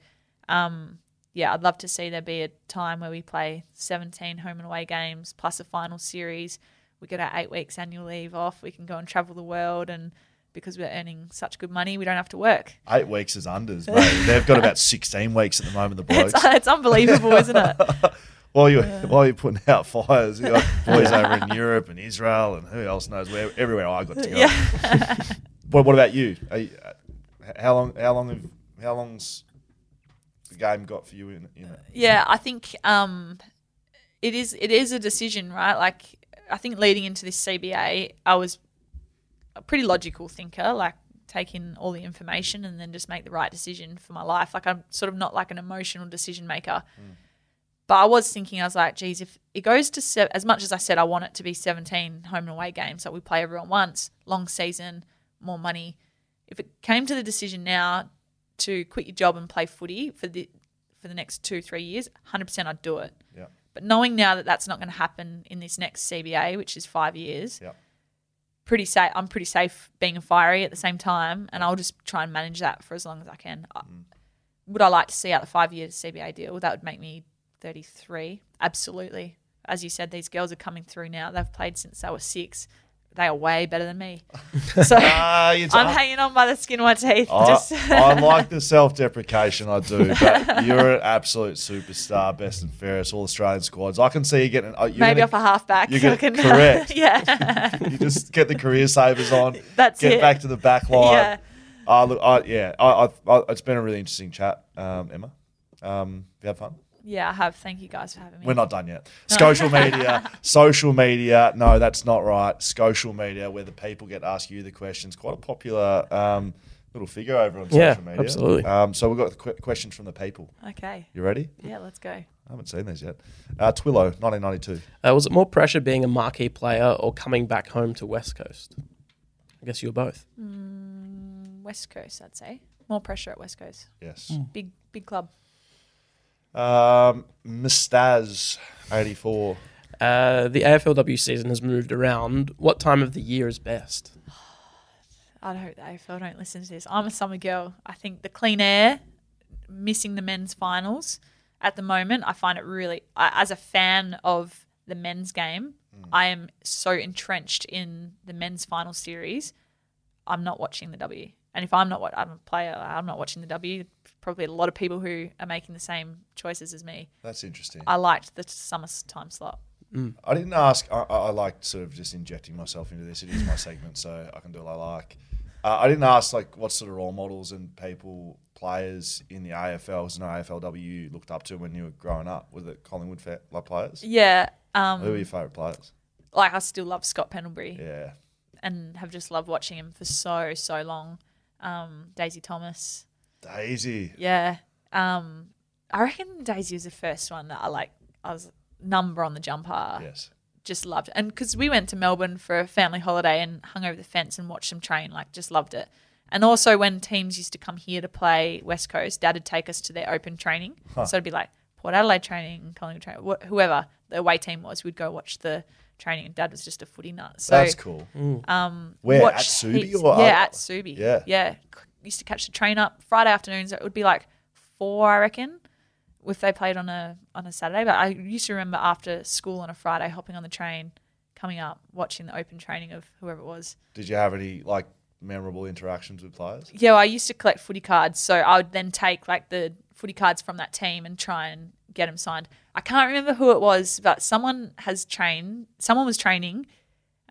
D: um, yeah, I'd love to see there be a time where we play 17 home and away games plus a final series. We get our eight weeks annual leave off. We can go and travel the world, and because we're earning such good money, we don't have to work.
C: Eight weeks is unders, mate. They've got about 16 weeks at the moment, the blokes.
D: It's, it's unbelievable, isn't it?
C: while you're while you're putting out fires, you got boys over in Europe and Israel and who else knows where everywhere I got to go.
D: Yeah.
C: What, what about you? Are you uh, how long? How long have how long's the game got for you in? in it?
D: Yeah, I think um, it is it is a decision, right? Like I think leading into this CBA, I was a pretty logical thinker, like take in all the information and then just make the right decision for my life. Like I'm sort of not like an emotional decision maker. Mm. But I was thinking, I was like, geez, if it goes to se- as much as I said I want it to be 17 home and away games that we play everyone once, long season, more money. If it came to the decision now to quit your job and play footy for the for the next two three years, 100% I'd do it.
C: Yeah.
D: But knowing now that that's not going to happen in this next CBA, which is five years,
C: Yeah.
D: Pretty safe. I'm pretty safe being a fiery at the same time, and I'll just try and manage that for as long as I can. I- mm. Would I like to see out the five year CBA deal? That would make me 33. Absolutely. As you said, these girls are coming through now. They've played since they were six. They are way better than me. So
C: you
D: I'm hanging on by the skin of my teeth.
C: I,
D: Just
C: I like the self-deprecation, I do, but you're an absolute superstar, best and fairest, all Australian squads. I can see you getting. uh, You're
D: maybe
C: gonna-
D: off a halfback.
C: you're gonna-
D: I can-
C: correct.
D: yeah.
C: you just get the career savers on.
D: That's
C: get
D: it.
C: back to the back line.
D: Yeah.
C: Uh, look, I, yeah, I, I, I, it's been a really interesting chat, um, Emma. Um, you had fun.
D: Yeah, I have. Thank you guys for having me.
C: We're not done yet. Social media, social media. No, that's not right. Social media, where the people get asked you the questions. Quite a popular um, little figure over on
A: Yeah,
C: social media.
A: absolutely.
C: Um, so we've got the qu- questions from the people.
D: Okay.
C: You ready?
D: Yeah, let's go.
C: I haven't seen these yet. Uh, Twillo, 1992.
A: Uh, was it more pressure being a marquee player or coming back home to West Coast? I guess you were both.
D: West Coast, I'd say. More pressure at West Coast.
C: Yes.
D: Big, big club.
C: Um, Mistaz, 84.
A: Uh, the AFLW season has moved around. What time of the year is best?
D: I don't hope the AFL don't listen to this. I'm a summer girl. I think the clean air, missing the men's finals at the moment, I find it really, I, as a fan of the men's game, I am so entrenched in the men's final series. I'm not watching the W. And if I'm not, what I'm a player, I'm not watching the W. Probably a lot of people who are making the same choices as me.
C: That's interesting.
D: I liked the summer time slot.
C: I didn't ask. I, I I like sort of just injecting myself into this. It is my segment, so I can do what I like. Uh, I didn't ask like what sort of role models and people, players in the AFL, and an AFLW you looked up to when you were growing up. Was it Collingwood fa- like players?
D: Yeah. Um,
C: Who were your favourite players?
D: like I still love Scott Pendlebury.
C: Yeah,
D: and have just loved watching him for so so long. Um, Daisy Thomas,
C: Daisy.
D: yeah. Um, I reckon Daisy was the first one that I like. I was number on the jumper.
C: Yes.
D: Just loved it, and because we went to Melbourne for a family holiday and hung over the fence and watched them train, like just loved it. And also when teams used to come here to play West Coast, Dad would take us to their open training. So it'd be like Port Adelaide training, Collingwood training, wh- whoever the away team was, we'd go watch the training. And Dad was just a footy nut. So
C: That's cool.
D: um,
C: Where,
D: watched
C: at Subi
D: heaps-
C: or
D: yeah, at Subi.
C: Yeah.
D: yeah. Used to catch the train up Friday afternoons. It would be like four, I reckon, if they played on a on a Saturday. But I used to remember after school on a Friday, hopping on the train, coming up, watching the open training of whoever it was.
C: Did you have any like memorable interactions with players?
D: Yeah, well, I used to collect footy cards, so I would then take like the footy cards from that team and try and get them signed. I can't remember who it was, but someone has trained. Someone was training,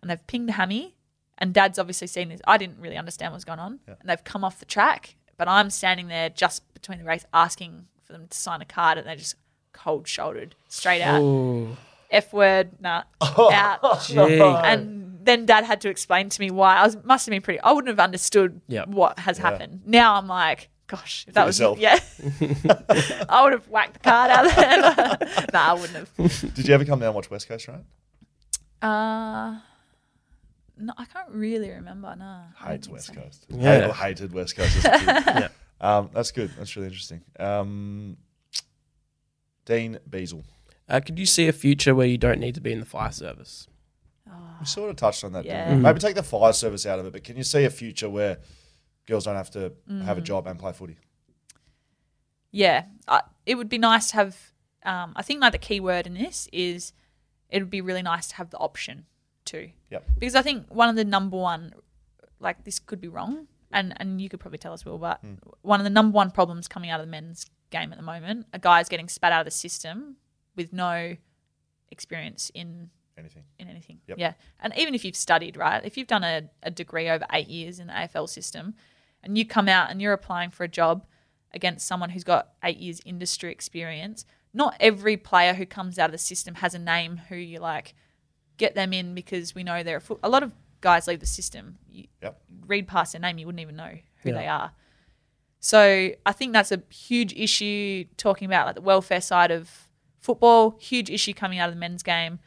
D: and they've pinged Hammy, and Dad's obviously seen this. I didn't really understand what's going on, and they've come off the track, but I'm standing there just between the race, asking for them to sign a card, and they're just cold shouldered straight out.
A: Ooh,
D: F word, nah, out.
A: gee.
D: And then dad had to explain to me why. I was must have been pretty. I wouldn't have understood
A: Yep.
D: what has happened. Now I'm like, gosh, if that was
C: yourself.
D: yeah, I would have whacked the card out of there. nah, I wouldn't have.
C: Did you ever come down and watch West Coast Right?
D: Uh, no, I can't really remember. No, I don't
C: Hates West
D: so.
C: Coast.
A: Yeah.
C: Hate- hated West Coast as a kid. um, that's good. That's really interesting. Um, Dean Beazle.
A: Uh, could you see a future where you don't need to be in the fire service?
C: We sort of touched on that. didn't
D: Yeah.
C: we? Maybe take the fire service out of it, but can you see a future where girls don't have to have
D: Mm.
C: a job and play footy?
D: yeah, uh, it would be nice to have. Um, I think like the key word in this is it would be really nice to have the option too.
C: Yep.
D: Because I think one of the number one, like this could be wrong, and and you could probably tell us, Will, but
C: Hmm.
D: one of the number one problems coming out of the men's game at the moment, a guy's getting spat out of the system with no experience in
C: Anything.
D: in anything.
C: Yep.
D: Yeah. And even if you've studied, right? If you've done a, a degree over eight years in the AFL system and you come out and you're applying for a job against someone who's got eight years industry experience, not every player who comes out of the system has a name who you like get them in because we know they're a, foot- a lot of guys leave the system. You
C: Yep.
D: read past their name, you wouldn't even know who
A: Yeah.
D: they are. So I think that's a huge issue talking about like the welfare side of football, huge issue coming out of the men's game.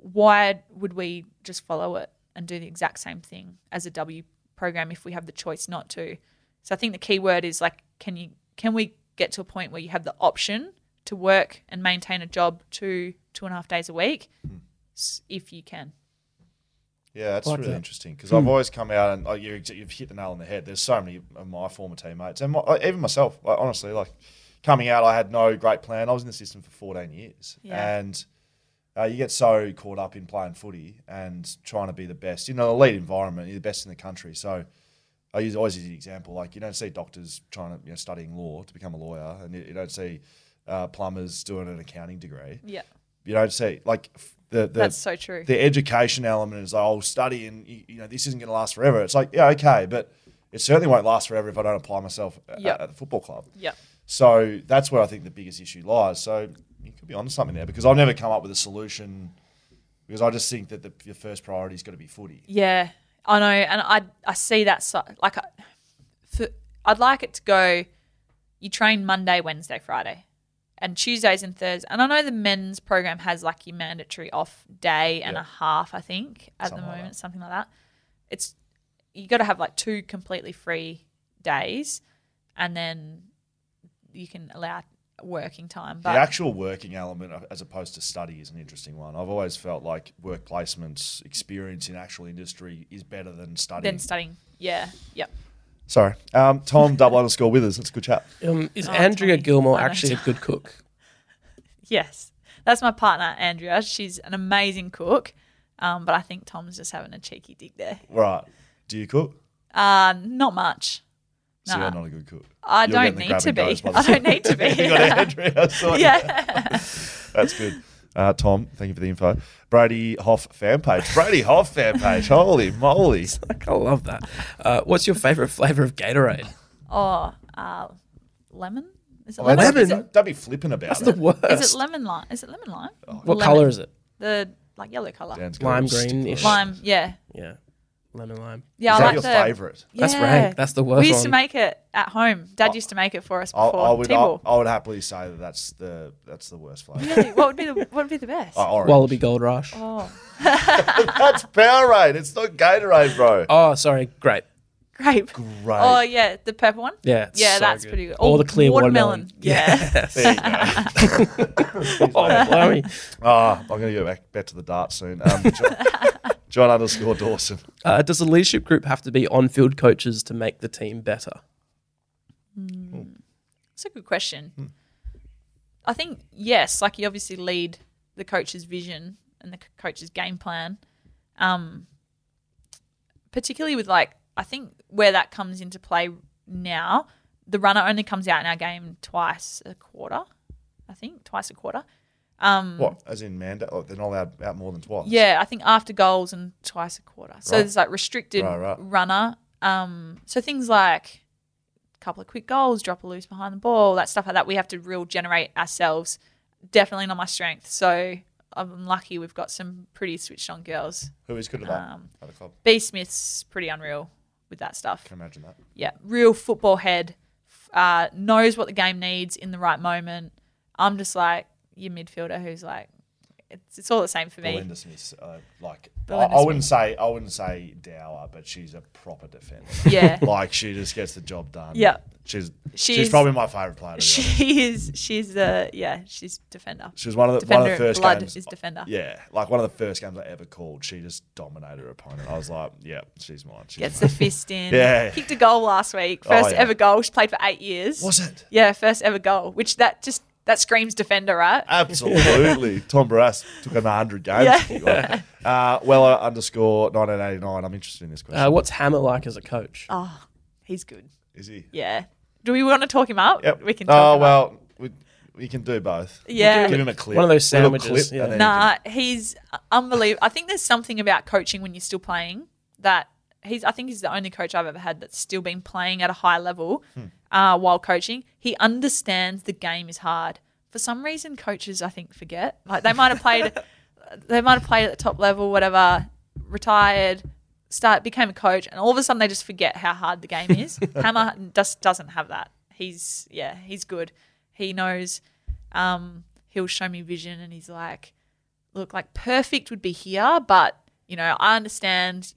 D: Why would we just follow it and do the exact same thing as a W program if we have the choice not to? So I think the key word is like can you can we get to a point where you have the option to work and maintain a job two two and a half days a week if you can.
C: Yeah, that's
A: Like
C: really
A: that.
C: interesting because I've always come out and oh, you, you've hit the nail on the head. There's so many of my former teammates and my, uh, even myself. Like, honestly, like coming out, I had no great plan. I was in the system for 14 years,
D: Yeah.
C: and uh, you get so caught up in playing footy and trying to be the best in an elite environment. You're the best in the country, so. I use always use the example like you don't see doctors trying to you know studying law to become a lawyer, and you, you don't see uh, plumbers doing an accounting degree.
D: Yeah.
C: You don't see like the the
D: That's so true.
C: the education element is like, oh, study and you, you know this isn't going to last forever. It's like, yeah, okay, but it certainly won't last forever if I don't apply myself at,
D: Yep.
C: at the football club.
D: Yep.
C: So that's where I think the biggest issue lies. So you could be onto something there because I've never come up with a solution because I just think that the, your first priority is got to be footy.
D: Yeah, I know, and I I see that so, like I, for, I'd like it to go. You train Monday, Wednesday, Friday, and Tuesdays and Thursdays. And I know the men's program has like your mandatory off day and a half. I think at
C: Something
D: the moment,
C: that.
D: something like that. It's you got to have like two completely free days, and then you can allow working time. But
C: the actual working element as opposed to study is an interesting one. I've always felt like work placements, experience in actual industry is better than studying.
D: then studying, yeah, yep.
C: Sorry. Um, Tom, double underscore with us. That's a good chat.
A: Um, is
D: Oh,
A: Andrea Gilmore actually a good cook?
D: Yes, that's my partner Andrea. She's an amazing cook, um, but I think Tom's just having a cheeky dig there.
C: Right. Do you cook?
D: Uh, not much.
C: So
D: Nah.
C: you're not a good cook.
D: I
C: You're
D: don't need to be.
C: goes by the
D: I don't need to be.
C: you got Andrea. I
D: yeah.
C: That's good. Uh, Tom, thank you for the info. Brady Hough fan page. Brady Hough fan page. Holy moly.
A: Like, I love that. Uh, what's your favorite flavor of Gatorade?
D: Oh, uh, lemon. Is it
C: Oh,
D: lemon?
C: don't,
D: Is
C: be,
D: it,
C: don't be flipping about
A: That's
C: it.
A: the worst.
D: is it lemon lime? Is it lemon lime?
A: what
D: Lemon.
A: color is it?
D: The like yellow color.
C: Dan's
A: Lime
C: a
A: green-ish.
C: it.
D: Lime. Yeah.
A: Yeah, lemon lime.
D: Yeah.
C: Is
D: I
C: that
D: like
C: your
D: the.
C: favourite?
A: That's
D: Yeah.
A: rank. That's the worst
D: We used to make it at home. Dad used to make it for us before
C: I would, I,
D: T-ball.
C: I would happily say that that's the that's the worst flavour.
D: Really? What would be the What would be the best?
C: Uh, orange.
A: Wallaby Gold Rush.
D: oh,
C: that's Powerade. It's not Gatorade, bro.
A: Oh, sorry, grape.
D: grape.
C: Great.
D: Oh yeah, the purple one.
A: Yeah, it's
D: Yeah,
A: so
D: that's
A: good.
D: pretty good.
A: Or
D: Oh,
A: the clear watermelon.
D: Yeah.
A: Yes.
C: There you go.
A: oh, blimey.
C: Ah, I'm going to get back, back to the dart soon. Um, John, John underscore Dawson.
A: Uh, does the leadership group have to be on-field coaches to make the team better?
D: It's a good question. I think yes, like you obviously lead the coach's vision and the coach's game plan. Um, particularly with like I think where that comes into play now, the runner only comes out in our game twice a quarter. I think twice a quarter. Um,
C: What? As in mandate? Like they're not allowed out more than twice?
D: Yeah, I think after goals and twice a quarter. So
C: Right.
D: there's like restricted
C: Right, right.
D: runner. Um, so things like a couple of quick goals, drop a loose behind the ball, that stuff like that. We have to real generate ourselves. Definitely not my strength. So I'm lucky we've got some pretty switched on girls.
C: Who is good at that
D: Um,
C: at the club?
D: B Smith's pretty unreal with that stuff.
C: Can imagine that.
D: Yeah, real football head. Uh, knows what the game needs in the right moment. I'm just like your midfielder who's like, it's, it's all the same for me.
C: Belinda Smith's uh, like I,
D: Belinda
C: I wouldn't
D: Smith.
C: say I wouldn't say dour, but she's a proper defender.
D: Yeah.
C: like she just gets the job done.
D: Yeah.
C: she's she's,
D: She's-
C: probably my favorite player.
D: She is. She's uh yeah. She's defender.
C: She was one of the
D: defender.
C: one of the first
D: blood
C: games.
D: is defender.
C: Yeah, like one of the first games I ever called. She just dominated her opponent. I was like, yeah, she's mine. She's
D: Gets
C: mine.
D: the fist in.
C: Yeah.
D: Kicked a goal last week.
C: Oh,
D: First
C: yeah.
D: ever goal. She played for eight years.
C: Was it?
D: Yeah, first ever goal. Which that just that screams defender, right?
C: Absolutely. Tom Barrass took him 100 games.
D: Yeah.
C: to kick one. Uh, Weller underscore 1989. I'm interested in this question.
A: Uh, what's Hammer like as a coach?
D: Oh, he's good.
C: Is he?
D: Yeah. Do we want to talk him up?
C: Yep.
D: We can. Talk
C: Oh,
D: him up.
C: well, we, we can do both.
D: Yeah.
C: Give him a clip.
A: One of those
C: Little
A: sandwiches,
C: clip,
A: yeah.
C: and then
D: Nah, he's unbelievable. I think there's something about coaching when you're still playing that he's. I think he's the only coach I've ever had that's still been playing at a high level
C: Hmm.
D: uh, while coaching. He understands the game is hard. For some reason, coaches I think forget. Like they might have played, they might have played at the top level, whatever, retired, start became a coach, and all of a sudden they just forget how hard the game is. Hammer just doesn't have that. He's yeah, he's good. He knows. Um, he'll show me vision, and he's like, look, like perfect would be here, but you know, I understand.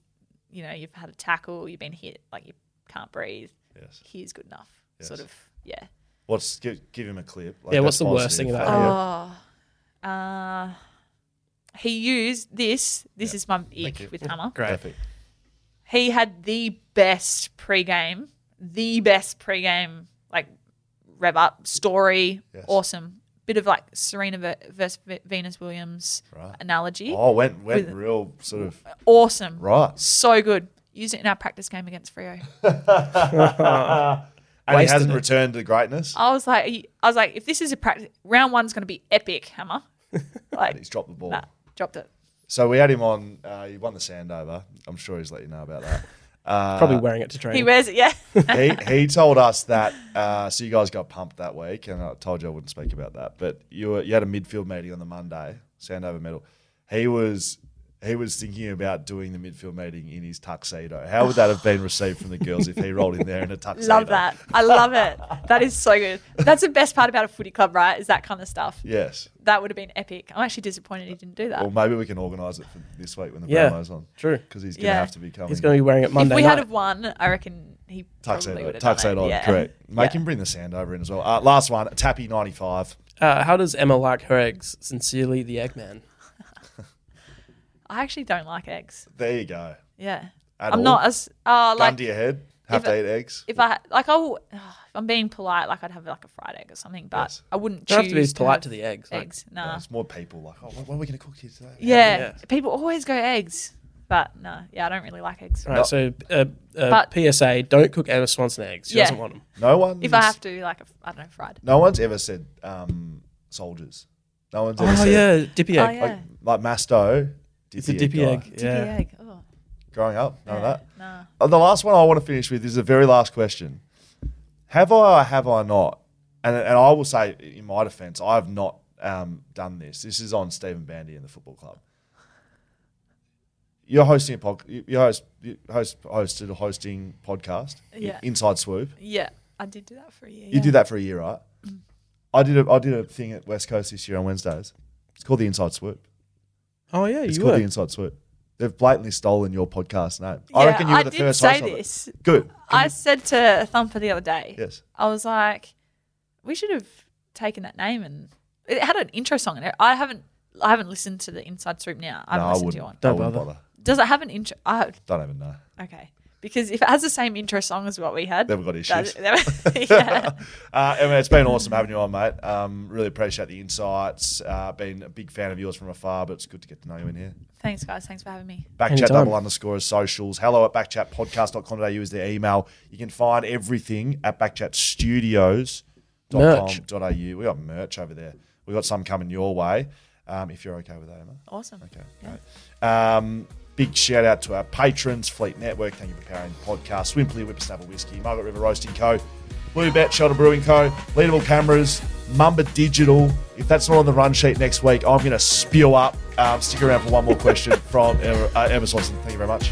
D: You know, you've had a tackle, you've been hit, like you can't breathe.
C: Yes.
D: Here's good enough.
C: Yes.
D: Sort of, yeah.
C: What's give, give him a clip. Like,
A: Yeah, what's the worst thing
C: positive.
A: about
D: Oh, uh, he used this. This is my ick with Hammer.
A: Great.
C: Perfect.
D: He had the best pregame, the best pregame, like rev up story.
C: Yes.
D: Awesome. Bit of like Serena versus Venus Williams
C: Right.
D: analogy.
C: Oh, went went real sort of
D: Awesome.
C: right.
D: So good. Use it in our practice game against Freo.
C: And he hasn't
A: it.
C: returned to greatness.
D: I was like, I was like, if this is a practice, round one's going to be epic, Hammer.
C: And he's dropped the ball.
D: nah, dropped it.
C: So we had him on. Uh, he won the Sandover. I'm sure he's let you know about that. Uh,
A: Probably wearing it to train.
D: He wears it, yeah.
C: he he told us that. Uh, so you guys got pumped that week, and I told you I wouldn't speak about that. But you were, you had a midfield meeting on the Monday, Sandover medal. He was he was thinking about doing the midfield meeting in his tuxedo. How would that have been received from the girls if he rolled in there in a tuxedo?
D: love that. I love it. That is so good. That's the best part about a footy club, right? Is that kind of stuff.
C: Yes.
D: That would have been epic. I'm actually disappointed he didn't do that.
C: Well, maybe we can organise it for this week when the
A: Yeah,
C: Brownlow's on.
A: true.
C: Because he's going to
D: Yeah.
C: have to be coming.
A: He's going to be wearing it
D: if
A: Monday
D: we
A: night.
D: had have won, I reckon he probably
C: tuxedo,
D: would have
C: tuxedo
D: done
C: on,
D: it. Yeah.
C: correct. Make
D: Yeah.
C: him bring the Sandover in as well. Uh, last one, Tappy ninety five.
A: uh, how does Emma like her eggs? Sincerely, the Eggman.
D: I actually don't like eggs.
C: There you go.
D: Yeah.
C: At
D: I'm
C: all?
D: not as uh,
C: Gun
D: like
C: to your head. Have to
D: I-
C: eat eggs.
D: if I like I'll if I'm being polite, like I'd have like a fried egg or something, but
C: Yes.
D: I wouldn't
A: Don't
D: choose
A: have to be polite
D: have
A: to the eggs. like-
D: Eggs,
C: No,
D: nah.
C: it's more people like, oh, what, what are we going to cook here today?
D: Yeah.
A: Yeah.
D: people always go eggs, but no, yeah, I don't really like eggs.
A: All right, so uh, uh,
D: But-
A: PSA: Don't cook Emma Swanson eggs. She
D: Yeah.
A: doesn't want them.
C: No one.
D: If I have to, like a, I don't know, fried.
C: No one's ever said um, soldiers. No one's ever
A: Oh
C: said
A: yeah, dippy
D: Oh,
A: egg.
D: yeah.
C: like like Masto.
A: It's a dippy
C: guy.
A: egg.
D: Dippy egg. Oh,
C: Growing up, none of that.
D: nah.
C: Uh, the last one I want to finish with is the very last question. Have I or have I not? And, and I will say, in my defence, I have not um, done this. This is on Stephen Bandy and the football club. You're hosting a pod, you you host, you host, hosted a hosting podcast,
D: Yeah.
C: Inside Swoop.
D: Yeah, I did do that for a year.
C: You did that for a year, right? I did a I did a thing at West Coast this year on Wednesdays. It's called the Inside Swoop.
A: Oh yeah,
C: It's
A: you
C: called
A: were.
C: the Inside Swoop. They've blatantly stolen your podcast name. I reckon you were
D: I
C: the
D: did
C: first
D: say
C: host of it.
D: this.
C: Good.
D: I said to Thumper the other day,
C: Yes.
D: I was like, we should have taken that name and it had an intro song in it. I haven't, I haven't listened to the Inside Swoop now. I haven't
C: no,
D: listened
C: wouldn't.
D: to one.
A: Don't
C: I wouldn't
A: bother.
C: bother.
D: Does it have an intro? I,
C: Don't even know.
D: okay, because if it has the same intro song as what we had,
C: They've got issues.
D: that- yeah.
C: Uh, Emma, it's been awesome having you on, mate. Um, really appreciate the insights. Uh, been a big fan of yours from afar, but it's good to get to know you in here.
D: Thanks, guys. Thanks for having me.
C: Backchat
A: Anytime.
C: double underscore is socials. Hello at backchatpodcast.com.au is their email. You can find everything at backchatstudios.com.au. We got merch over there. We got some coming your way. Um, if you're okay with that, Emma.
D: Awesome.
C: Okay, great. Um, big shout out to our patrons, Fleet Network. Thank you for powering the podcast. Swimply, Whippersnapper Whiskey, Margaret River Roasting Co., BlueBet, Shelter Brewing Co., Leadable Cameras, Mumba Digital. If that's not on the run sheet next week, I'm going to spew up. Um, stick around for one more question from Emma, uh, Emma Swanson. Thank you very much.